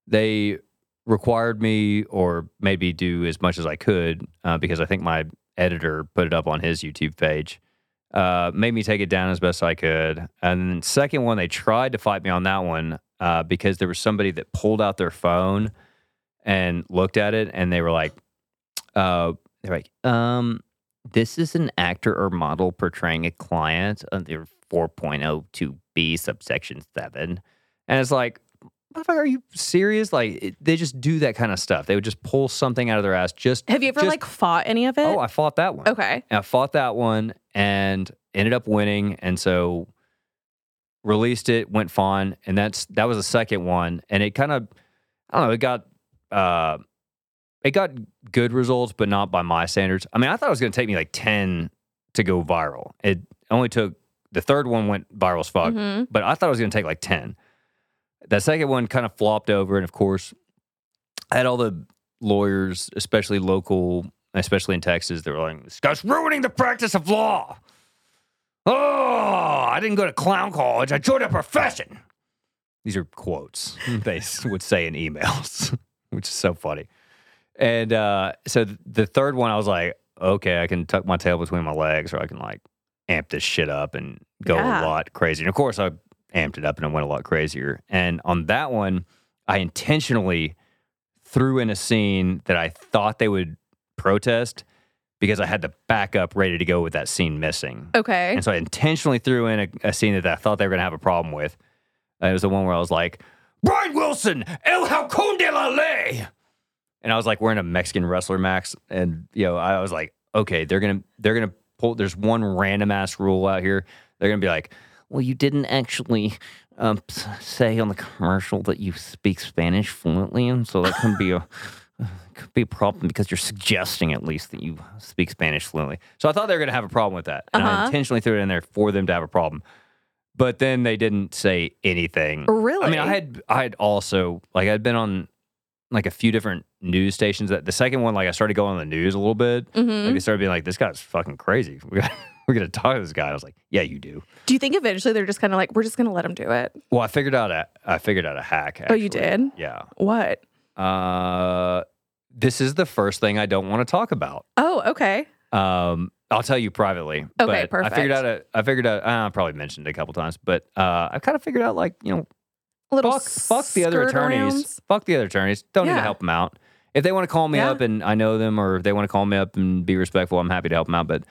they required me or made me do as much as I could uh, because I think my editor put it up on his YouTube page. Uh, made me take it down as best I could. And second one, they tried to fight me on that one uh, because there was somebody that pulled out their phone and looked at it and they were like, uh, they're like, Um, this is an actor or model portraying a client under 4.02b subsection 7. and it's like, motherfucker, are you serious? Like, it, they just do that kind of stuff. They would just pull something out of their ass. Just have you ever just- like fought any of it? Oh, I fought that one. okay. And I fought that one and ended up winning. And so released it, went fine. And that's that was the second one. And it kind of I don't know, it got uh it got good results, but not by my standards. I mean, I thought it was gonna take me like 10 to go viral. It only took the third one went viral as fuck, Mhm. but I thought it was gonna take like 10. That second one kind of flopped over, and of course, I had all the lawyers, especially local, especially in Texas, they were like, "This guy's ruining the practice of law." Oh, I didn't go to clown college. I joined a profession. These are quotes they would say in emails, which is so funny. And uh, so th- the third one, I was like, okay, I can tuck my tail between my legs, or I can like amp this shit up and go Yeah. a lot crazy. And of course, I amped it up and it went a lot crazier. And on that one, I intentionally threw in a scene that I thought they would protest because I had the backup ready to go with that scene missing. Okay. And so I intentionally threw in a, a scene that I thought they were going to have a problem with. Uh, it was the one where I was like, Bryan Wilson, El Halcon de la Ley. And I was like wearing a Mexican wrestler max. And, you know, I was like, okay, they're going to, they're going to pull, there's one random ass rule out here. They're going to be like, Well, you didn't actually um, say on the commercial that you speak Spanish fluently, and so that can be a could be a problem because you're suggesting at least that you speak Spanish fluently. So I thought they were going to have a problem with that. And I Uh-huh. intentionally threw it in there for them to have a problem. But then they didn't say anything. really? I mean, I had I had also like I'd been on like a few different news stations. That the second one, like I started going on the news a little bit. Mhm. Like they started being like, "This guy's fucking crazy. We're gonna, we're gonna talk to this guy." I was like, "Yeah, you do." Do you think eventually they're just kind of like, we're just going to let him do it? Well, I figured out a I figured out a hack. Oh, you did? Yeah. What? Uh, this is the first thing I don't want to talk about. Oh, okay. Um, I'll tell you privately. Okay, but I figured out a. I figured out. uh, I probably mentioned it a couple times, but uh, I kind of figured out like you know, little fuck, fuck the other attorneys. arounds. Fuck the other attorneys. Don't need to help them out. If they want to call me Yeah. up and I know them, or if they want to call me up and be respectful, I'm happy to help them out. But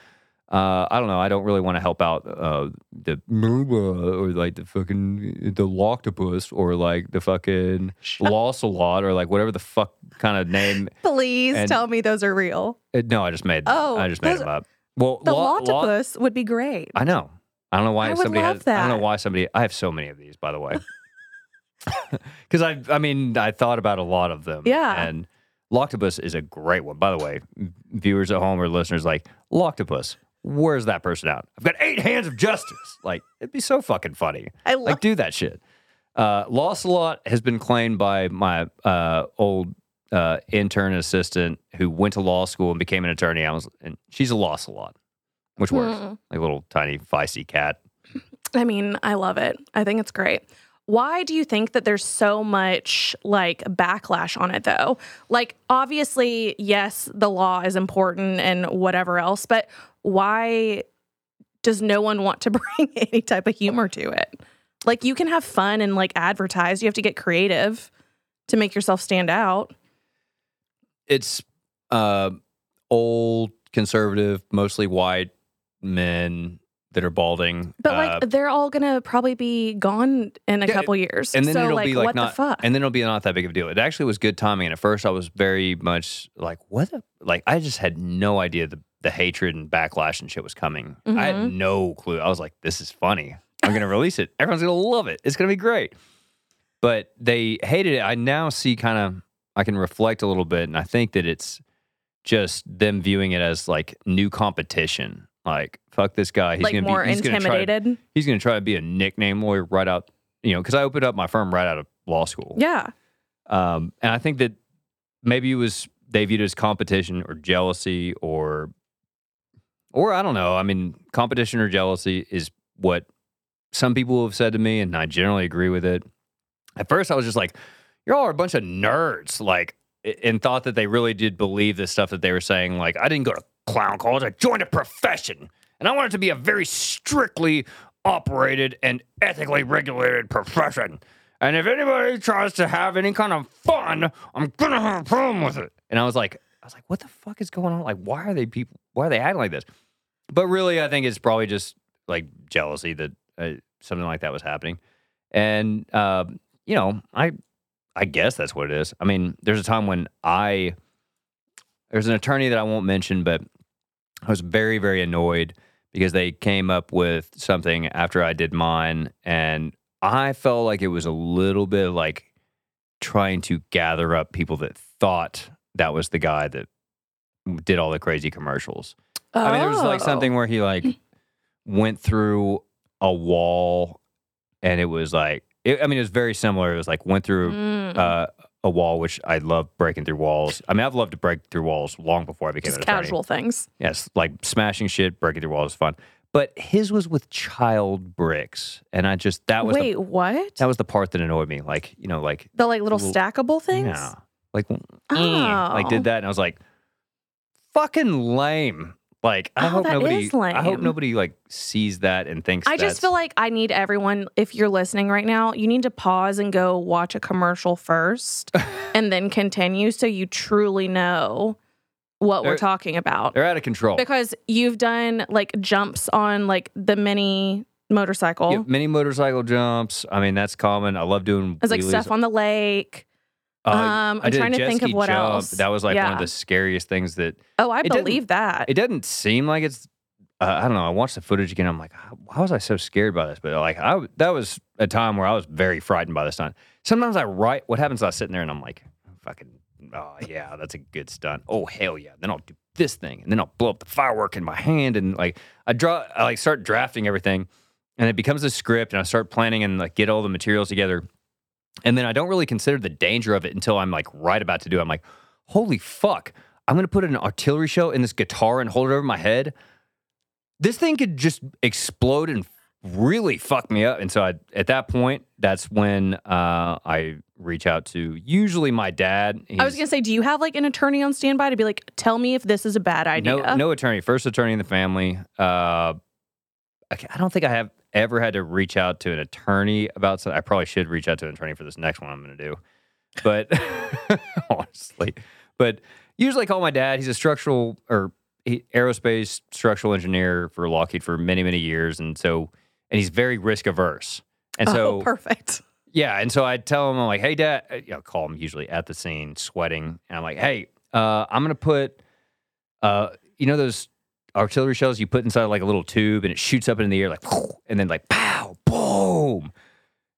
uh, I don't know. I don't really want to help out uh, the or like the fucking the octopus or like the fucking lost a lot or like whatever the fuck kind of name. Please And- tell me those are real. Uh, No, I just made. Oh, I just made them up. Well, The lo- lo- would be great. I know. I don't know why I somebody has. I don't know why somebody. I have so many of these, by the way. Because I, I mean, I thought about a lot of them. Yeah. And Law-ctopus is a great one, by the way. Viewers at home or listeners, like Law-ctopus. Where's that person out? I've got eight hands of justice. Like it'd be so fucking funny. I love Like do that shit. Uh, Lost a lot has been claimed by my uh, old uh, intern assistant who went to law school and became an attorney. I was, and she's a lost a lot, which works. Hmm. Like a little tiny feisty cat. I mean, I love it. I think it's great. Why do you think that there's so much like backlash on it though? Like, obviously, yes, the law is important and whatever else, but why does no one want to bring any type of humor to it? Like you can have fun and like advertise. You have to get creative to make yourself stand out. It's uh, old, conservative, mostly white men that are balding. But uh, like they're all gonna probably be gone in a Yeah, couple years. and then so it'll like, be like what not, the fuck? and then it'll be not that big of a deal. It actually was good timing. And at first, I was very much like, "What?" The? Like, I just had no idea the the hatred and backlash and shit was coming. I had Mhm. no clue. I was like, "This is funny. I'm gonna release it. Everyone's gonna love it. It's gonna be great." But they hated it. I now see kind of. I can reflect a little bit, and I think that it's just them viewing it as like new competition. Like, fuck this guy. He's like gonna more be. He's gonna to intimidated. he's going to try to be a nickname lawyer right out, you know, because I opened up my firm right out of law school. Yeah. Um, and I think that maybe it was they viewed it as competition or jealousy or, or I don't know. I mean, competition or jealousy is what some people have said to me, and I generally agree with it. At first, I was just like, "You're all a bunch of nerds," like, and thought that they really did believe the stuff that they were saying. Like, I didn't go to clown college; I joined a profession, and I want it to be a very strictly operated and ethically regulated profession. And if anybody tries to have any kind of fun, I'm gonna have a problem with it. And I was like, I was like, what the fuck is going on? Like, why are they people? Why are they acting like this? But really, I think it's probably just like jealousy that uh, something like that was happening. And uh, you know, I I guess that's what it is. I mean, there's a time when I there's an attorney that I won't mention, but I was very very annoyed because they came up with something after I did mine, and I felt like it was a little bit like trying to gather up people that thought that was the guy that did all the crazy commercials. I mean, there was like Oh. something where he like went through a wall, and it was like, it, I mean, it was very similar. It was like went through Mm. uh, a wall, which I love breaking through walls. I mean, I've loved to break through walls long before I became just casual things. Yes, like smashing shit, breaking through walls is fun. But his was with child bricks, and I just that was Wait, the, what? that was the part that annoyed me. Like you know, like the like little little- stackable things? yeah, like Oh. like did oh. that, and I was like, fucking lame. Like I Oh, hope nobody, I hope nobody like sees that and thinks. I just feel like I need everyone, if you're listening right now, you need to pause and go watch a commercial first and then continue so you truly know what we're talking about. they're out of control. Because you've done like jumps on like the mini motorcycle. Yeah, mini motorcycle jumps. I mean, that's common. I love doing. It's like stuff on the lake. Uh, um, I I'm trying to think of what jump. else. That was like one of the scariest things that Oh, I believe that. it doesn't seem like it's uh, I don't know. I watched the footage again. I'm like, how, how was I so scared by this? But like, I that was a time where I was very frightened by this stunt. Sometimes I write. What happens? I sit there and I'm like, fucking, oh yeah, that's a good stunt. Oh hell yeah. Then I'll do this thing, and then I'll blow up the firework in my hand, and like I draw, I like start drafting everything, and it becomes a script, and I start planning and like get all the materials together, and then I don't really consider the danger of it until I'm like right about to do it. I'm like, holy fuck. I'm gonna put an artillery show in this guitar and hold it over my head this thing could just explode and really fuck me up. And so I, at that point, that's when uh, I reach out to usually my dad. I was gonna say, do you have like an attorney on standby to be like, tell me if this is a bad idea? no, no attorney, first attorney in the family. Uh, I, I don't think I have ever had to reach out to an attorney about something. I probably should reach out to an attorney for this next one I'm going to do. But honestly, but usually I call my dad. He's a structural or he, aerospace structural engineer for Lockheed for many, many years. And so, and he's very risk averse. And so, oh, perfect. yeah, and so I tell him, I'm like, hey, dad, uh, you know, call him usually at the scene, sweating, and I'm like, hey, uh, I'm gonna put, uh, you know, those artillery shells you put inside like a little tube, and it shoots up in the air like, and then like, pow, boom,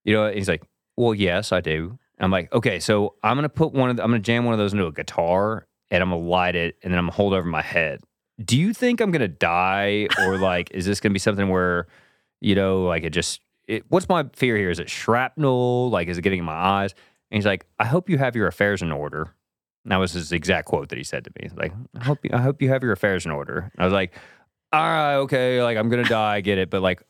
you know. And he's like, well, yes, I do. And I'm like, okay, so I'm gonna put one of, the, I'm gonna jam one of those into a guitar, and I'm gonna light it, and then I'm gonna hold it over my head. Do you think I'm gonna die, or like, is this gonna be something where, you know, like it just it, what's my fear here? Is it shrapnel? Like, is it getting in my eyes? And he's like, I hope you have your affairs in order. And that was his exact quote that he said to me. Like, I hope you, I hope you have your affairs in order. And I was like, all right, okay, like I'm gonna die, I get it, but like,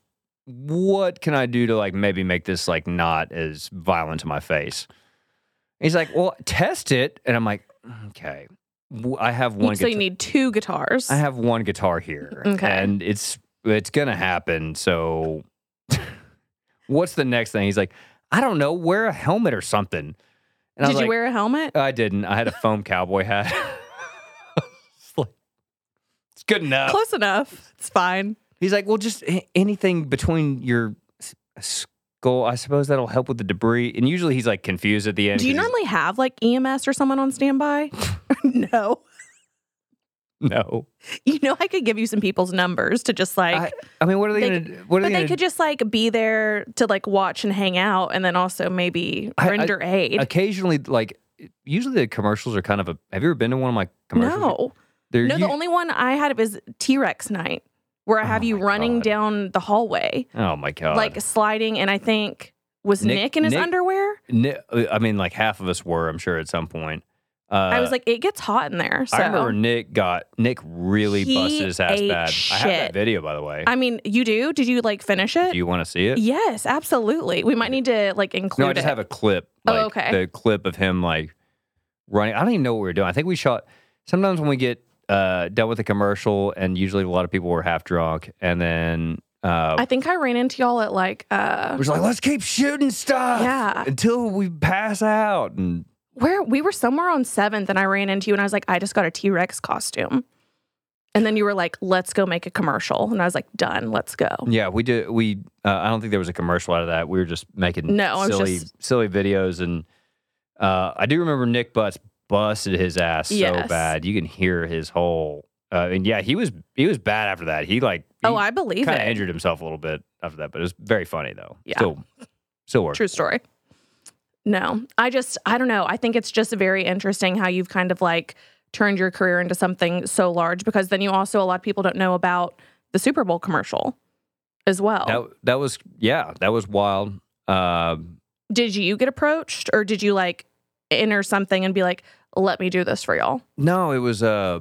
what can I do to like maybe make this like not as violent to my face? And he's like, well, test it, and I'm like, okay, I have one. so you need two guitars. I have one guitar here, Okay. and it's it's gonna happen. So, what's the next thing? He's like, I don't know. Wear a helmet or something. And Did you like, wear a helmet? Uh, I didn't. I had a foam cowboy hat. it's, like, it's good enough. Close enough. It's fine. He's like, well, just anything between your skull. I suppose that'll help with the debris. And usually he's like confused at the end. Do you normally have like EMS or someone on standby? no. no? You know, I could give you some people's numbers to just like, I, I mean, what are they, They? What are but they, they could just like be there to like watch and hang out and then also maybe I- I- render aid. occasionally like? Usually the commercials are kind of a. Have you ever been to one of my commercials? no. They're No, the only one I had was T Rex night where I have Oh you running God. down the hallway, Oh my god! like sliding. And I think, was Nick- Nick, in his Nick- underwear? Ni- I mean, like half of us were. I'm sure at some point. Uh, I was like, it gets hot in there. So I remember Nick got Nick really He busted his ass bad. I have that video by the way. I mean, you do? Did you like finish it? Do you want to see it? yes, absolutely. We might need to like include No, I just it. have a clip. Oh, okay. The clip of him like running. I don't even know what we were doing. I think we shot. Sometimes when we get uh, done with a commercial, and usually a lot of people were half drunk, and then uh, I think I ran into y'all at like uh we're like, let's keep shooting stuff, Yeah. until we pass out. And where we were somewhere on seventh, and I ran into you, and I was like, I just got a T Rex costume, and then you were like, let's go make a commercial, and I was like, done, let's go. yeah, we did. We uh, I don't think there was a commercial out of that. We were just making No, silly just- silly videos, and uh, I do remember Nick Butts busted his ass so Yes. bad. You can hear his whole. Uh, and yeah, he was he was bad after that. He like Oh, I believe kind of injured himself a little bit after that, but it was very funny though. Yeah. Still, still works. True story. No, I just, I don't know. I think it's just very interesting how you've kind of like turned your career into something so large because then you also, a lot of people don't know about the Super Bowl commercial as well. That that was yeah, that was wild. Uh, Did you get approached or did you like enter something and be like, let me do this for y'all? no, it was. Uh,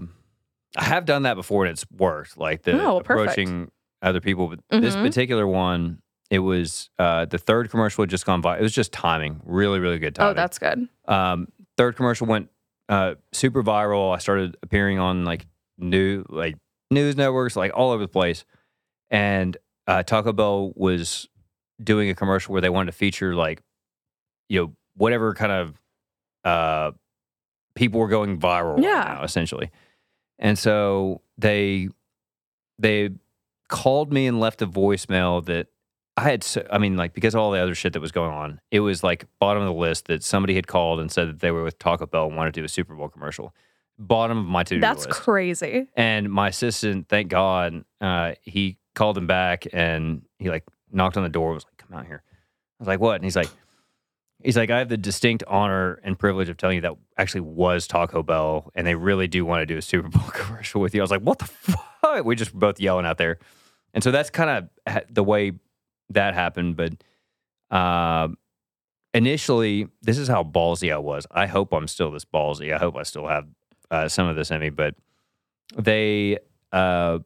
I have done that before and it's worked. Like the Oh, approaching other people, but this Mhm. particular one, it was uh, the third commercial had just gone viral. It was just timing, really, really good timing. Oh, that's good. um, third commercial went uh, super viral. I started appearing on like new like news networks, like all over the place. And uh, Taco Bell was doing a commercial where they wanted to feature like you know whatever kind of uh, people were going viral right Yeah. now, essentially. And so they they called me and left a voicemail that I had, so, I mean, like because of all the other shit that was going on, it was like bottom of the list that somebody had called and said that they were with Taco Bell and wanted to do a Super Bowl commercial. Bottom of my to do That's crazy. and my assistant, thank God, uh, he called him back and he like knocked on the door. Was like, "Come out here." I was like, "What?" And he's like, "He's like, I have the distinct honor and privilege of telling you that actually was Taco Bell, and they really do want to do a Super Bowl commercial with you." I was like, "What the fuck?" We just both yelling out there, and so that's kind of the way that happened. But uh, initially, this is how ballsy I was. I hope I'm still this ballsy. I hope I still have uh, some of this in me, but they uh,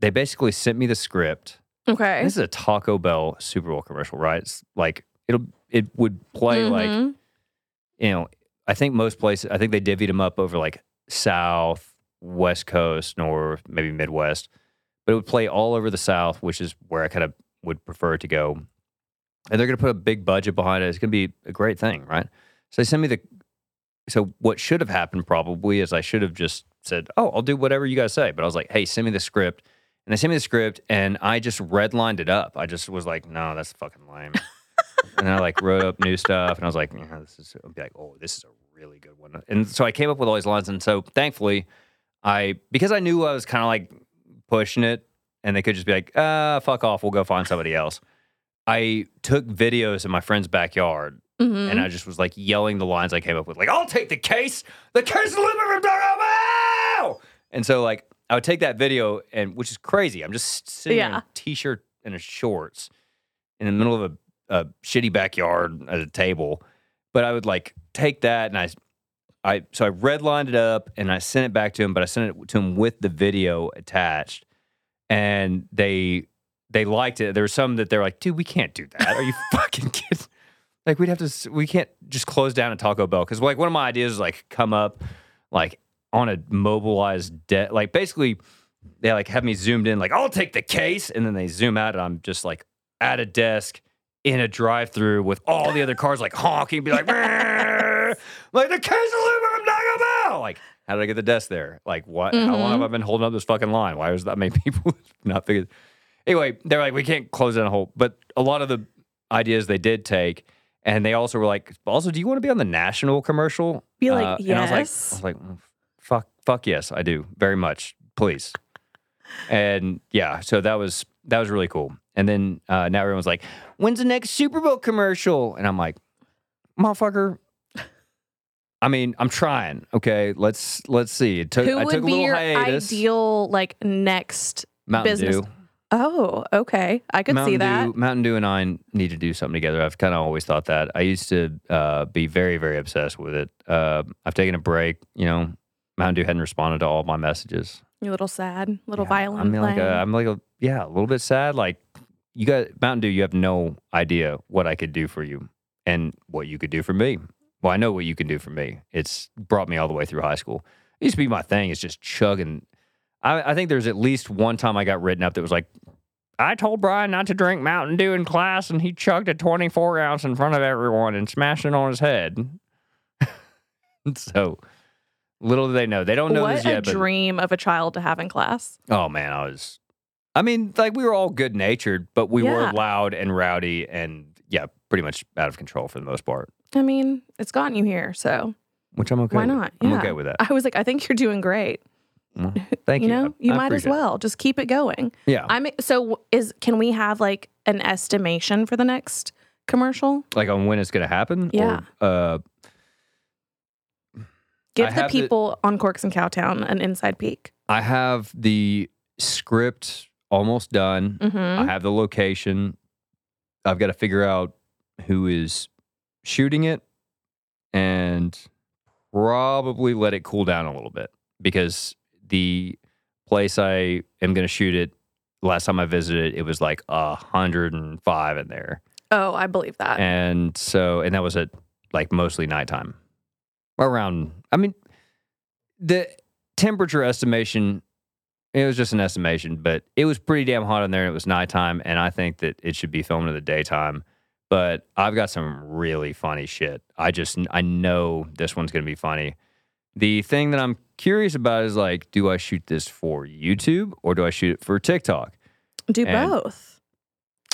they basically sent me the script. Okay. This is a Taco Bell Super Bowl commercial, right? It's like it'll it would play like Mhm. you know. I think most places. I think they divvied them up over like South, West Coast, North, maybe Midwest, but it would play all over the South, which is where I kind of would prefer to go. And they're going to put a big budget behind it. It's going to be a great thing, right? So they sent me the. So what should have happened probably is I should have just said, "Oh, I'll do whatever you guys say." But I was like, "Hey, send me the script." And they sent me the script, and I just redlined it up. I just was like, "No, that's fucking lame." and I like wrote up new stuff, and I was like, yeah, "This is." I'd be like, "Oh, this is a really good one." And so I came up with all these lines, and so thankfully, I because I knew I was kind of like pushing it, and they could just be like, "Uh, fuck off, we'll go find somebody else." I took videos in my friend's backyard Mhm. and I just was like yelling the lines I came up with, like, I'll take the case, the case of Taco And so, like, I would take that video, and which is crazy. I'm just sitting in a t shirt and a shorts in the middle of a, a shitty backyard at a table. But I would like take that and I, I, so I redlined it up and I sent it back to him, but I sent it to him with the video attached. And they, they liked it. There were some that they're like, dude, we can't do that. Are you fucking kidding? Like we'd have to, we can't just close down a Taco Bell because like one of my ideas is like come up like on a mobilized debt, like basically they like have me zoomed in, like I'll take the case, and then they zoom out, and I'm just like at a desk in a drive-through with all the other cars like honking, be like, like the case aluminum Bell. Like, how did I get the desk there? Like, what? How long have I been holding up this fucking line? Why is that many people not figured? Anyway, they're like, we can't close down a whole. But a lot of the ideas they did take, and they also were like, also, do you want to be on the national commercial? Be like, Uh, and I was like, yes. I was like, "Mm, fuck, fuck yes, I do very much, please. And yeah, so that was that was really cool. And then uh, now everyone's like, when's the next Super Bowl commercial? And I'm like, motherfucker. I mean, I'm trying. Okay, let's let's see. It took Who I would took a be little your hiatus. ideal like next? Mountain business? Dew. Oh, okay. I could Mountain see that. Dew, Mountain Dew and I need to do something together. I've kind of always thought that. I used to uh, be very, very obsessed with it. Uh, I've taken a break. You know, Mountain Dew hadn't responded to all my messages. You're a little sad, little Yeah, violin I mean, like, a, I'm like, a, yeah, a little bit sad. Like, you got Mountain Dew. You have no idea what I could do for you and what you could do for me. Well, I know what you can do for me. It's brought me all the way through high school. It used to be my thing. It's just chugging. I, I think there's at least one time I got written up that was like, I told Bryan not to drink Mountain Dew in class, and he chugged a 24 ounce in front of everyone and smashed it on his head. so, little do they know. They don't know what this a yet. but- dream of a child to have in class. Oh man, I was. I mean, like we were all good natured, but we Yeah. were loud and rowdy, and yeah, pretty much out of control for the most part. I mean, it's gotten you here, so Which I'm okay. why with. not? I'm Yeah. okay with that. I was like, I think you're doing great. Well, thank You you. know, I- you I might as appreciate it. well just keep it going. Yeah, I'm so is can we have like an estimation for the next commercial? like on when it's gonna happen. Yeah. Or, uh, Give the have the- people on Corks and Cowtown an inside peek. I have the script almost done. hmm I have the location. I've got to figure out who is shooting it and probably let it cool down a little bit because the place I am going to shoot it, last time I visited, it was like a 105 in there. Oh, I believe that. And so, and that was at like mostly nighttime. Around, I mean, the temperature estimation, it was just an estimation, but it was pretty damn hot in there. And it was nighttime, and I think that it should be filmed in the daytime. But I've got some really funny shit. I just, I know this one's going to be funny. The thing that I'm curious about is like, do I shoot this for YouTube or do I shoot it for TikTok? Do and- both.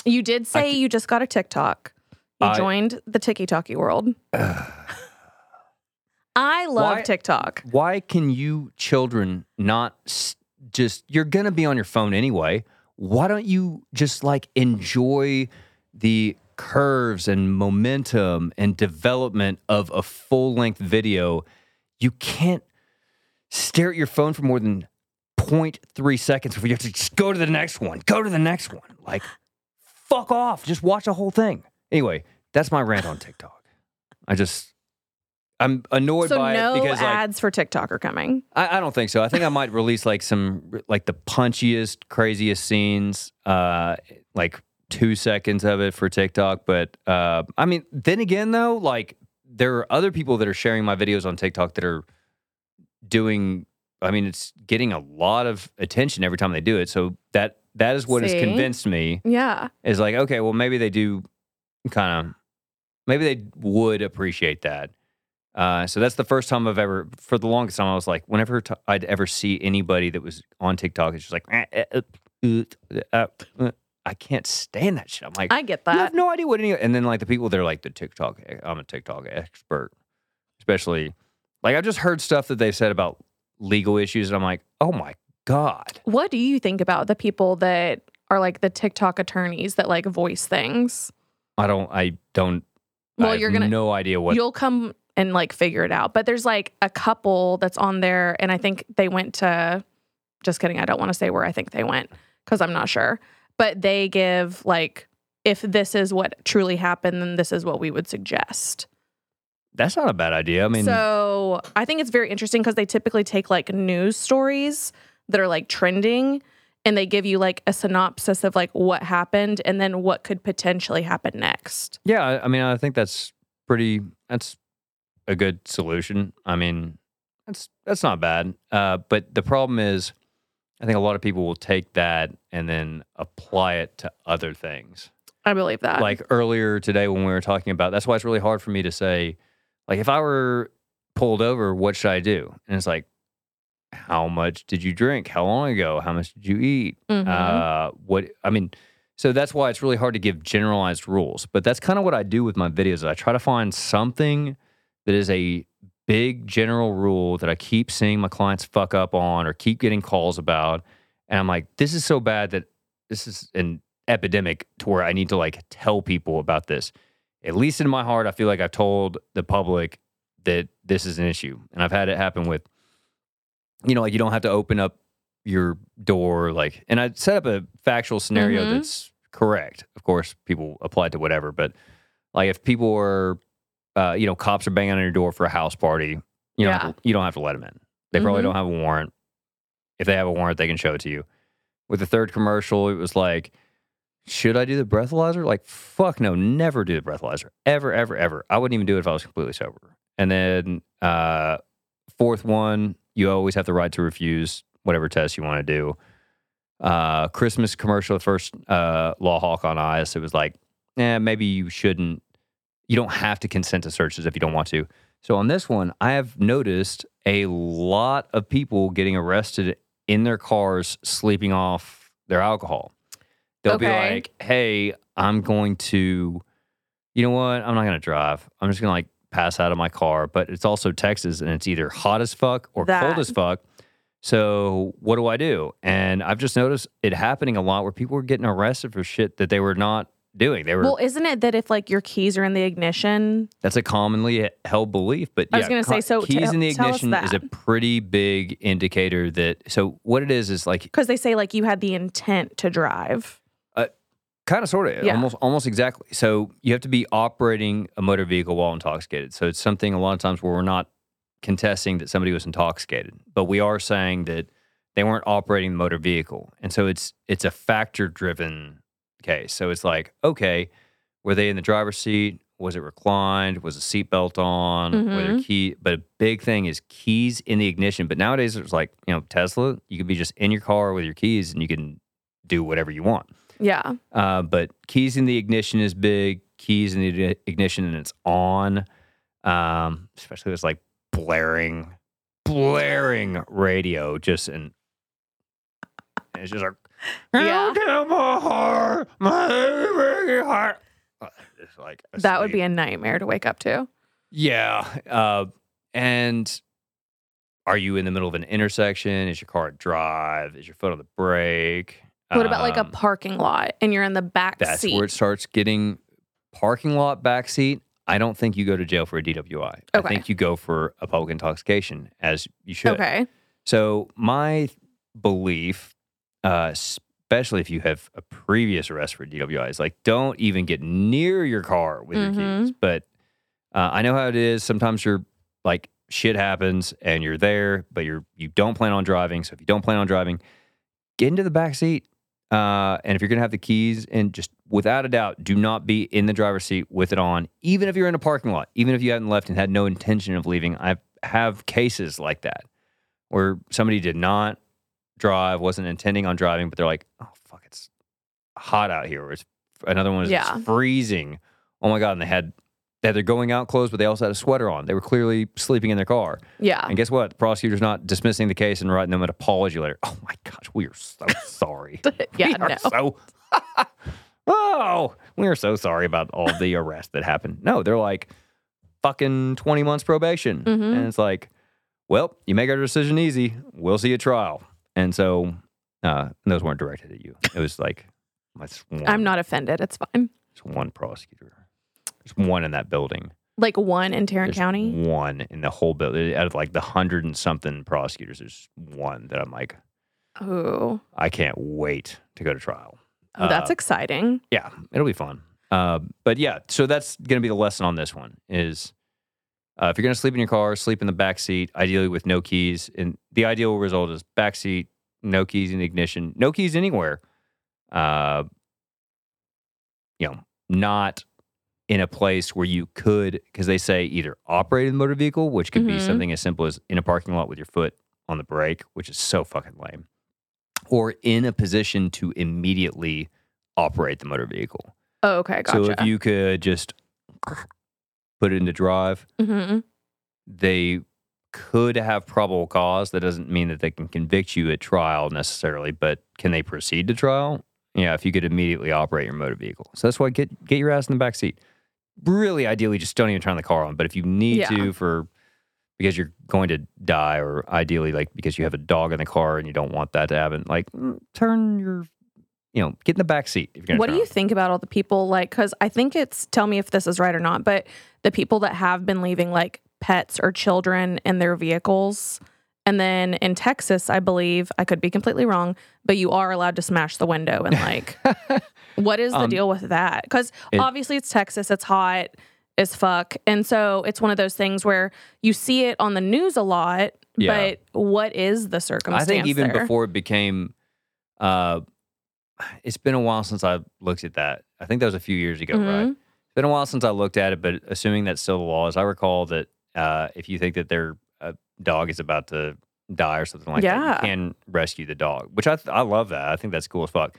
You did say c- you just got a TikTok. You I- joined the Tiki Talkie world. I love Why- TikTok. why can you children not just you're gonna be on your phone anyway why don't you just like enjoy the curves and momentum and development of a full length video you can't stare at your phone for more than 0.3 seconds before you have to just go to the next one go to the next one like fuck off just watch the whole thing anyway that's my rant on tiktok i just i'm annoyed So by no it because like ads for TikTok are coming. I, I don't think so. I think I might release like some like the punchiest, craziest scenes, uh, like two seconds of it for TikTok. But uh, I mean, then again, though, like there are other people that are sharing my videos on TikTok that are doing. I mean, it's getting a lot of attention every time they do it. So that that is what has convinced me Yeah. is like, okay, well, maybe they do kind of, maybe they would appreciate that. Uh, so that's the first time I've ever, for the longest time, I was like, whenever t- I'd ever see anybody that was on TikTok, it's just like, eh, eh, uh, uh, uh, I can't stand that shit. I'm like, I get that. you have no idea what any, and then like the people they're like the TikTok, I'm a TikTok expert, especially like I've just heard stuff that they've said about legal issues, and I'm like, oh my god. What do you think about the people that are like the TikTok attorneys that like voice things? I don't, I don't. Well, I have you're gonna- no idea what You'll come and like figure it out. But there's like a couple that's on there, and I think they went to. Just kidding. I don't want to say where I think they went because I'm not sure. But they give like, if this is what truly happened, then this is what we would suggest. That's not a bad idea. I mean, so I think it's very interesting because they typically take like news stories that are like trending and they give you like a synopsis of like what happened and then what could potentially happen next. yeah, I- mean, I think that's pretty. That's a good solution. I mean, that's that's not bad. Uh, but the problem is, I think a lot of people will take that and then apply it to other things. I believe that. like earlier today when we were talking about that's why it's really hard for me to say like if i were pulled over what should i do and it's like how much did you drink how long ago how much did you eat Mhm. uh what i mean so that's why it's really hard to give generalized rules but that's kind of what i do with my videos i try to find something that is a big general rule that i keep seeing my clients fuck up on or keep getting calls about and i'm like this is so bad that this is an epidemic to where I need to like tell people about this. At least in my heart, I feel like I've told the public that this is an issue. And I've had it happen with, you know, like you don't have to open up your door. Like, and I set up a factual scenario Mhm. that's correct. Of course, people apply it to whatever, but like if people are, uh, you know, cops are banging on your door for a house party, you don't, have to, you don't have to let them in. They probably Mhm. don't have a warrant. If they have a warrant, they can show it to you. With the third commercial, it was like, should I do the breathalyzer? Like, fuck no, never do the breathalyzer. Ever, ever, ever. I wouldn't even do it if I was completely sober. And then uh fourth one, you always have the right to refuse whatever test you want to do. Uh Christmas commercial, the first uh Law Hawk on Ice, it was like, eh, maybe you shouldn't you don't have to consent to searches if you don't want to. So on this one, I have noticed a lot of people getting arrested in their cars sleeping off their alcohol. They'll be like, "Hey, I'm going to you know what? I'm not going to drive. I'm just going to like pass out of my car, but it's also Texas and it's either hot as fuck or That- cold as fuck. So, what do I do?" And I've just noticed it happening a lot where people were getting arrested for shit that they were not doing. They were well, isn't it that if like your keys are in the ignition, that's a commonly held belief, but I was gonna say, so keys tell- in the ignition is a pretty big indicator that. So what it is is like because they say like you had the intent to drive. Uh, kind of sort of Yeah. almost almost exactly. So you have to be operating a motor vehicle while intoxicated. So it's something a lot of times where we're not contesting that somebody was intoxicated, but we are saying that they weren't operating the motor vehicle, and so it's it's a factor driven case. So it's like okay, were they in the driver's seat? Was it reclined? Was a seatbelt on? Were Mm-hmm. there key? But a big thing is keys in the ignition. But nowadays, it's like you know Tesla. You could be just in your car with your keys, and you can do whatever you want. Yeah. Uh, but keys in the ignition is big. Keys in the ignition and it's on. Um, especially this like blaring, blaring radio. Just and and it's just like, Yeah. "How my heart, my baby heart. It's like That would be a nightmare to wake up to. yeah. Uh, and are you in the middle of an intersection? Is your car drive? Is your foot on the brake? What about like a Um, parking lot and you're in the back That's seat? where it starts getting parking lot backseat. I don't think you go to jail for a DWI. I think you go for a public intoxication, as you should. okay. So my belief, uh, especially if you have a previous arrest for DWI, is like don't even get near your car with your Mhm. keys. But uh, I know how it is. Sometimes you're like shit happens and you're there, but you're you don't plan on driving. So if you don't plan on driving, get into the back seat. Uh, and if you're gonna have the keys, and just without a doubt, do not be in the driver's seat with it on, even if you're in a parking lot, even if you hadn't left and had no intention of leaving. I have cases like that where somebody did not drive, wasn't intending on driving, but they're like, "Oh fuck, it's hot out here." Or it's another one is Yeah. it's freezing. Oh my god! And they had they had their going out clothes, but they also had a sweater on. They were clearly sleeping in their car. Yeah. And guess what? The prosecutor's not dismissing the case and writing them an apology letter. Oh my gosh, we are so sorry. yeah. we are No. so. oh, we are so sorry about all the arrests that happened. No, they're like fucking twenty months probation, Mhm. and it's like, well, you make our decision easy. We'll see you at trial. And so, uh, and those weren't directed at you. It was like, my one, I'm not offended. It's fine. It's one prosecutor. There's one in that building. Like one in Tarrant There's County. One in the whole building. Out of like the hundred and something prosecutors, there's one that I'm like, Ooh. I can't wait to go to trial. Oh, that's Uh, exciting. Yeah, it'll be fun. Uh, but yeah, so that's going to be the lesson on this one is uh, if you're going to sleep in your car, sleep in the back seat, ideally with no keys. And the ideal result is back seat, no keys in the ignition, no keys anywhere. Uh, you know, not in a place where you could, because they say either operate the motor vehicle, which could be Mhm. something as simple as in a parking lot with your foot on the brake, which is so fucking lame. or in a position to immediately operate the motor vehicle. Oh, okay, gotcha. So if you could just put it into drive, hmm they could have probable cause. That doesn't mean that they can convict you at trial necessarily, but can they proceed to trial? Yeah, if you could immediately operate your motor vehicle. So that's why get get your ass in the back seat. Really, ideally, just don't even turn the car on. But if you need Yeah. to for because you're going to die, or ideally, like because you have a dog in the car and you don't want that to happen, like mm, turn your, you know, get in the back seat. If you're gonna What do you think about all the people like? Because I think it's tell me if this is right or not, but the people that have been leaving like pets or children in their vehicles. And then in Texas, I believe, I could be completely wrong, but you are allowed to smash the window and like, what is the Um, deal with that? Because it- obviously it's Texas, it's hot as fuck. And so it's one of those things where you see it on the news a lot, Yeah. but what is the circumstance? I think even there? before it became, uh, it's been a while since I looked at that. I think that was a few years ago, right? Been a while since I looked at it, but assuming that's still the law, as I recall that uh, if you think that their uh, dog is about to die or something like that, Yeah. you can rescue the dog, which I th- I love that. I think that's cool as fuck.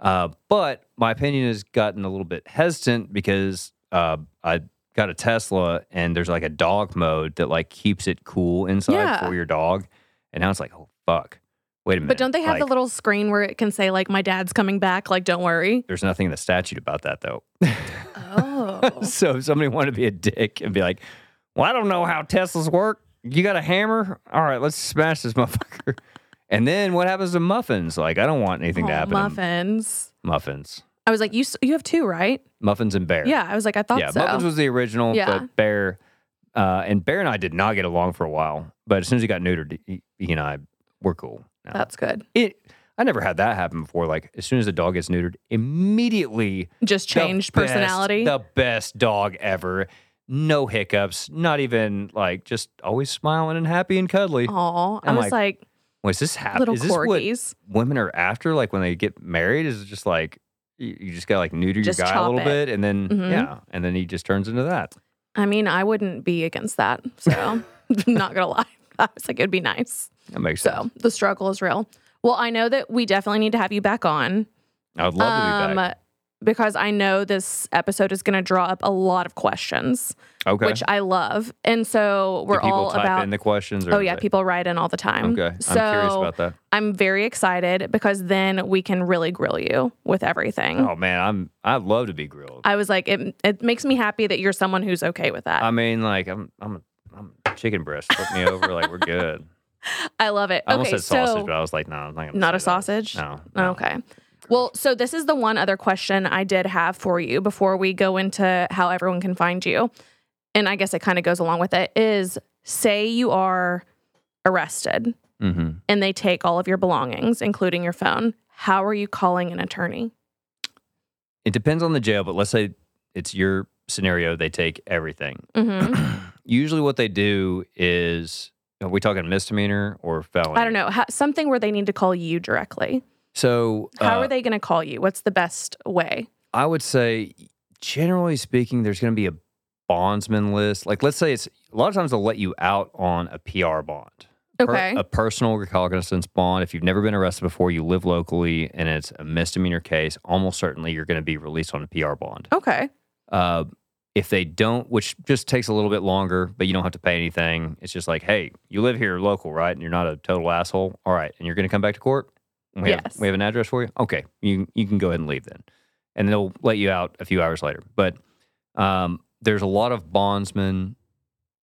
Uh, but my opinion has gotten a little bit hesitant because uh, I got a Tesla and there's like a dog mode that like keeps it cool inside Yeah. for your dog, and now it's like, oh fuck, wait a minute. But don't they have the little screen where it can say like my dad's coming back? Like, don't worry. There's nothing in the statute about that though. Oh. so if somebody wanted to be a dick and be like, "Well, I don't know how Teslas work. You got a hammer? All right, let's smash this motherfucker." And then what happens to muffins? Like, I don't want anything to Oh, happen. to muffins. muffins, I was like, you you have two, right? muffins, and bear. Yeah. I was like, I thought so. yeah. so. Muffins was the original, Yeah. but bear, uh, and bear and I did not get along for a while. But as soon as he got neutered, he, he and I were cool. Now. That's good. it. I never had that happen before. Like as soon as the dog gets neutered, immediately Just the changed best- personality. The best dog ever. No hiccups. Not even like just always smiling and happy and cuddly. Oh, I was like, like, Wait, this happening? Is this what corgis. women are after? Like when they get married? Is it just like you, you just gotta like neuter Just your guy a little it. bit and then Mhm. yeah, and then he just turns into that. I mean, I wouldn't be against that. So, I'm not gonna lie. I was like, it'd be nice. That makes sense. So the struggle is real. Well, I know that we definitely need to have you back on. I would love to be back. Um, because I know this episode is going to draw up a lot of questions, Okay. which I love. And so we're all type about. in the questions? Or oh, yeah. People write in all the time. Okay. So I'm curious about that. I'm very excited because then we can really grill you with everything. Oh man, I'm I'd love to be grilled. I was like, it, it makes me happy that you're someone who's okay with that. I mean, like I'm I'm I'm chicken breast. Flip me over, like we're good. I love it. I almost okay, said sausage, so but I was like, no, I'm not gonna not a that. sausage. No, no. Okay. Well, so this is the one other question I did have for you before we go into how everyone can find you. And I guess it kind of goes along with it is say you are arrested Mm-hmm. and they take all of your belongings, including your phone. How are you calling an attorney? It depends on the jail, but let's say it's your scenario. They take everything. hmm Usually, what they do is are we talking misdemeanor or felony? I don't know. How, something where they need to call you directly. So, How uh, are they going to call you? What's the best way? I would say, generally speaking, there's going to be a bondsman list. Like, let's say it's a lot of times they'll let you out on a PR bond. Per- Okay. a personal recognizance bond. If you've never been arrested before, you live locally, and it's a misdemeanor case, almost certainly you're going to be released on a PR bond. Okay. Uh, if they don't, which just takes a little bit longer, but you don't have to pay anything. It's just like, hey, you live here local, right? And you're not a total asshole. All right, and you're going to come back to court. We have Yes. we have an address for you. Okay, you you can go ahead and leave then, and they'll let you out a few hours later. But um, there's a lot of bondsman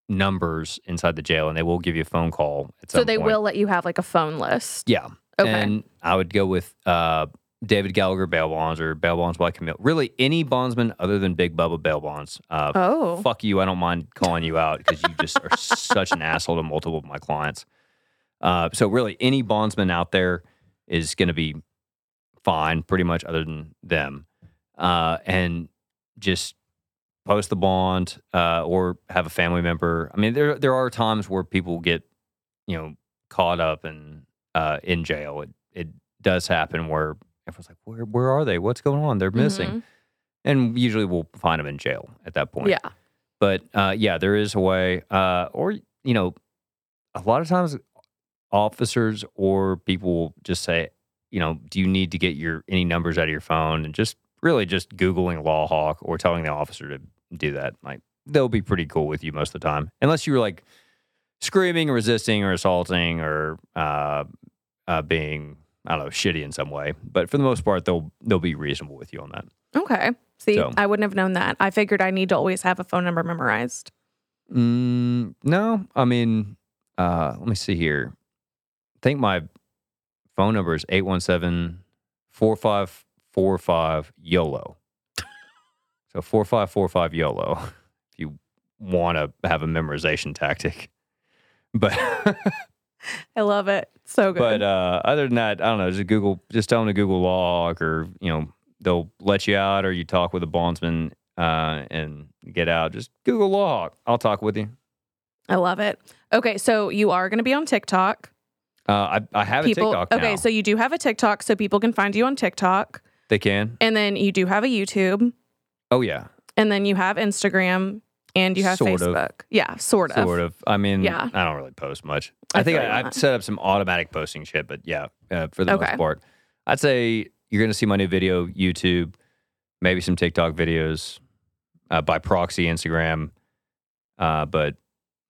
numbers inside the jail, and they will give you a phone call. So they point. will let you have like a phone list. Yeah. Okay. And I would go with uh, David Gallagher bail bonds or bail bonds by Camille. Really, any bondsman other than Big Bubba bail bonds. Uh, oh. Fuck you. I don't mind calling you out because you just are such an asshole to multiple of my clients. Uh, so, really, any bondsman out there is going to be fine, pretty much, other than them. Uh, and just post the bond uh, or have a family member. I mean, there there are times where people get, you know, caught up and uh, in jail. It it does happen where everyone's like, where where are they? What's going on? They're missing, Mhm. and usually we'll find them in jail at that point. Yeah. But uh, yeah, there is a way, uh, or you know, a lot of times officers or people will just say, you know, do you need to get your any numbers out of your phone and just really just googling law hawk or telling the officer to do that. Like they'll be pretty cool with you most of the time, unless you were like screaming, or resisting, or assaulting, or uh, uh, being I don't know shitty in some way. But for the most part, they'll they'll be reasonable with you on that. Okay. See, So- I wouldn't have known that. I figured I need to always have a phone number memorized. Mm, no, I mean, uh, let me see here. I think my phone number is 817 4545 YOLO. So 4545 YOLO if you want to have a memorization tactic. But I love it. So good. but uh, other than that, I don't know. Just Google, just tell them to Google log, or you know, they'll let you out, or you talk with a bondsman uh, and get out. Just Google log. I'll talk with you. I love it. Okay, so you are going to be on TikTok. Uh, I, I have People. a TikTok now. okay, so you do have a TikTok, so people can find you on TikTok, they can. and then you do have a YouTube, Oh yeah, and then you have Instagram, and you have Sort of. Facebook. Yeah, sort of. sort of. I mean, Yeah. I don't really post much. I I, think I, I've set up some automatic posting shit, but yeah, uh, for the Okay. most part, I'd say you're gonna see my new video, YouTube, maybe some TikTok videos, uh, by proxy, Instagram, uh, but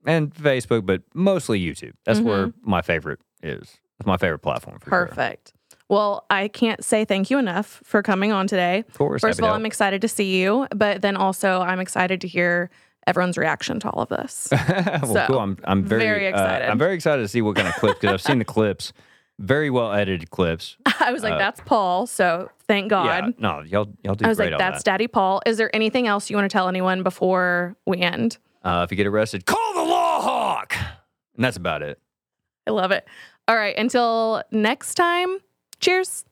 and Facebook, but mostly YouTube. That's where my favorite is. It's my favorite platform. For sure. Mm-hmm. Perfect. Well, I can't say thank you enough for coming on today. Of course. First of all, to I'm excited to see you, but then also I'm excited to hear everyone's reaction to all of this. well, So, cool. I'm I'm very, very uh, excited. I'm very excited to see what kind of clips because I've seen the clips, very well edited clips. I was like, Uh, that's Paul. So thank God. Yeah, no, y'all y'all do I was like, that's that. Daddy Paul. Is there anything else you want to tell anyone before we end? Uh, if you get arrested, call the law hawk. And that's about it. I love it. All right. Until next time, cheers.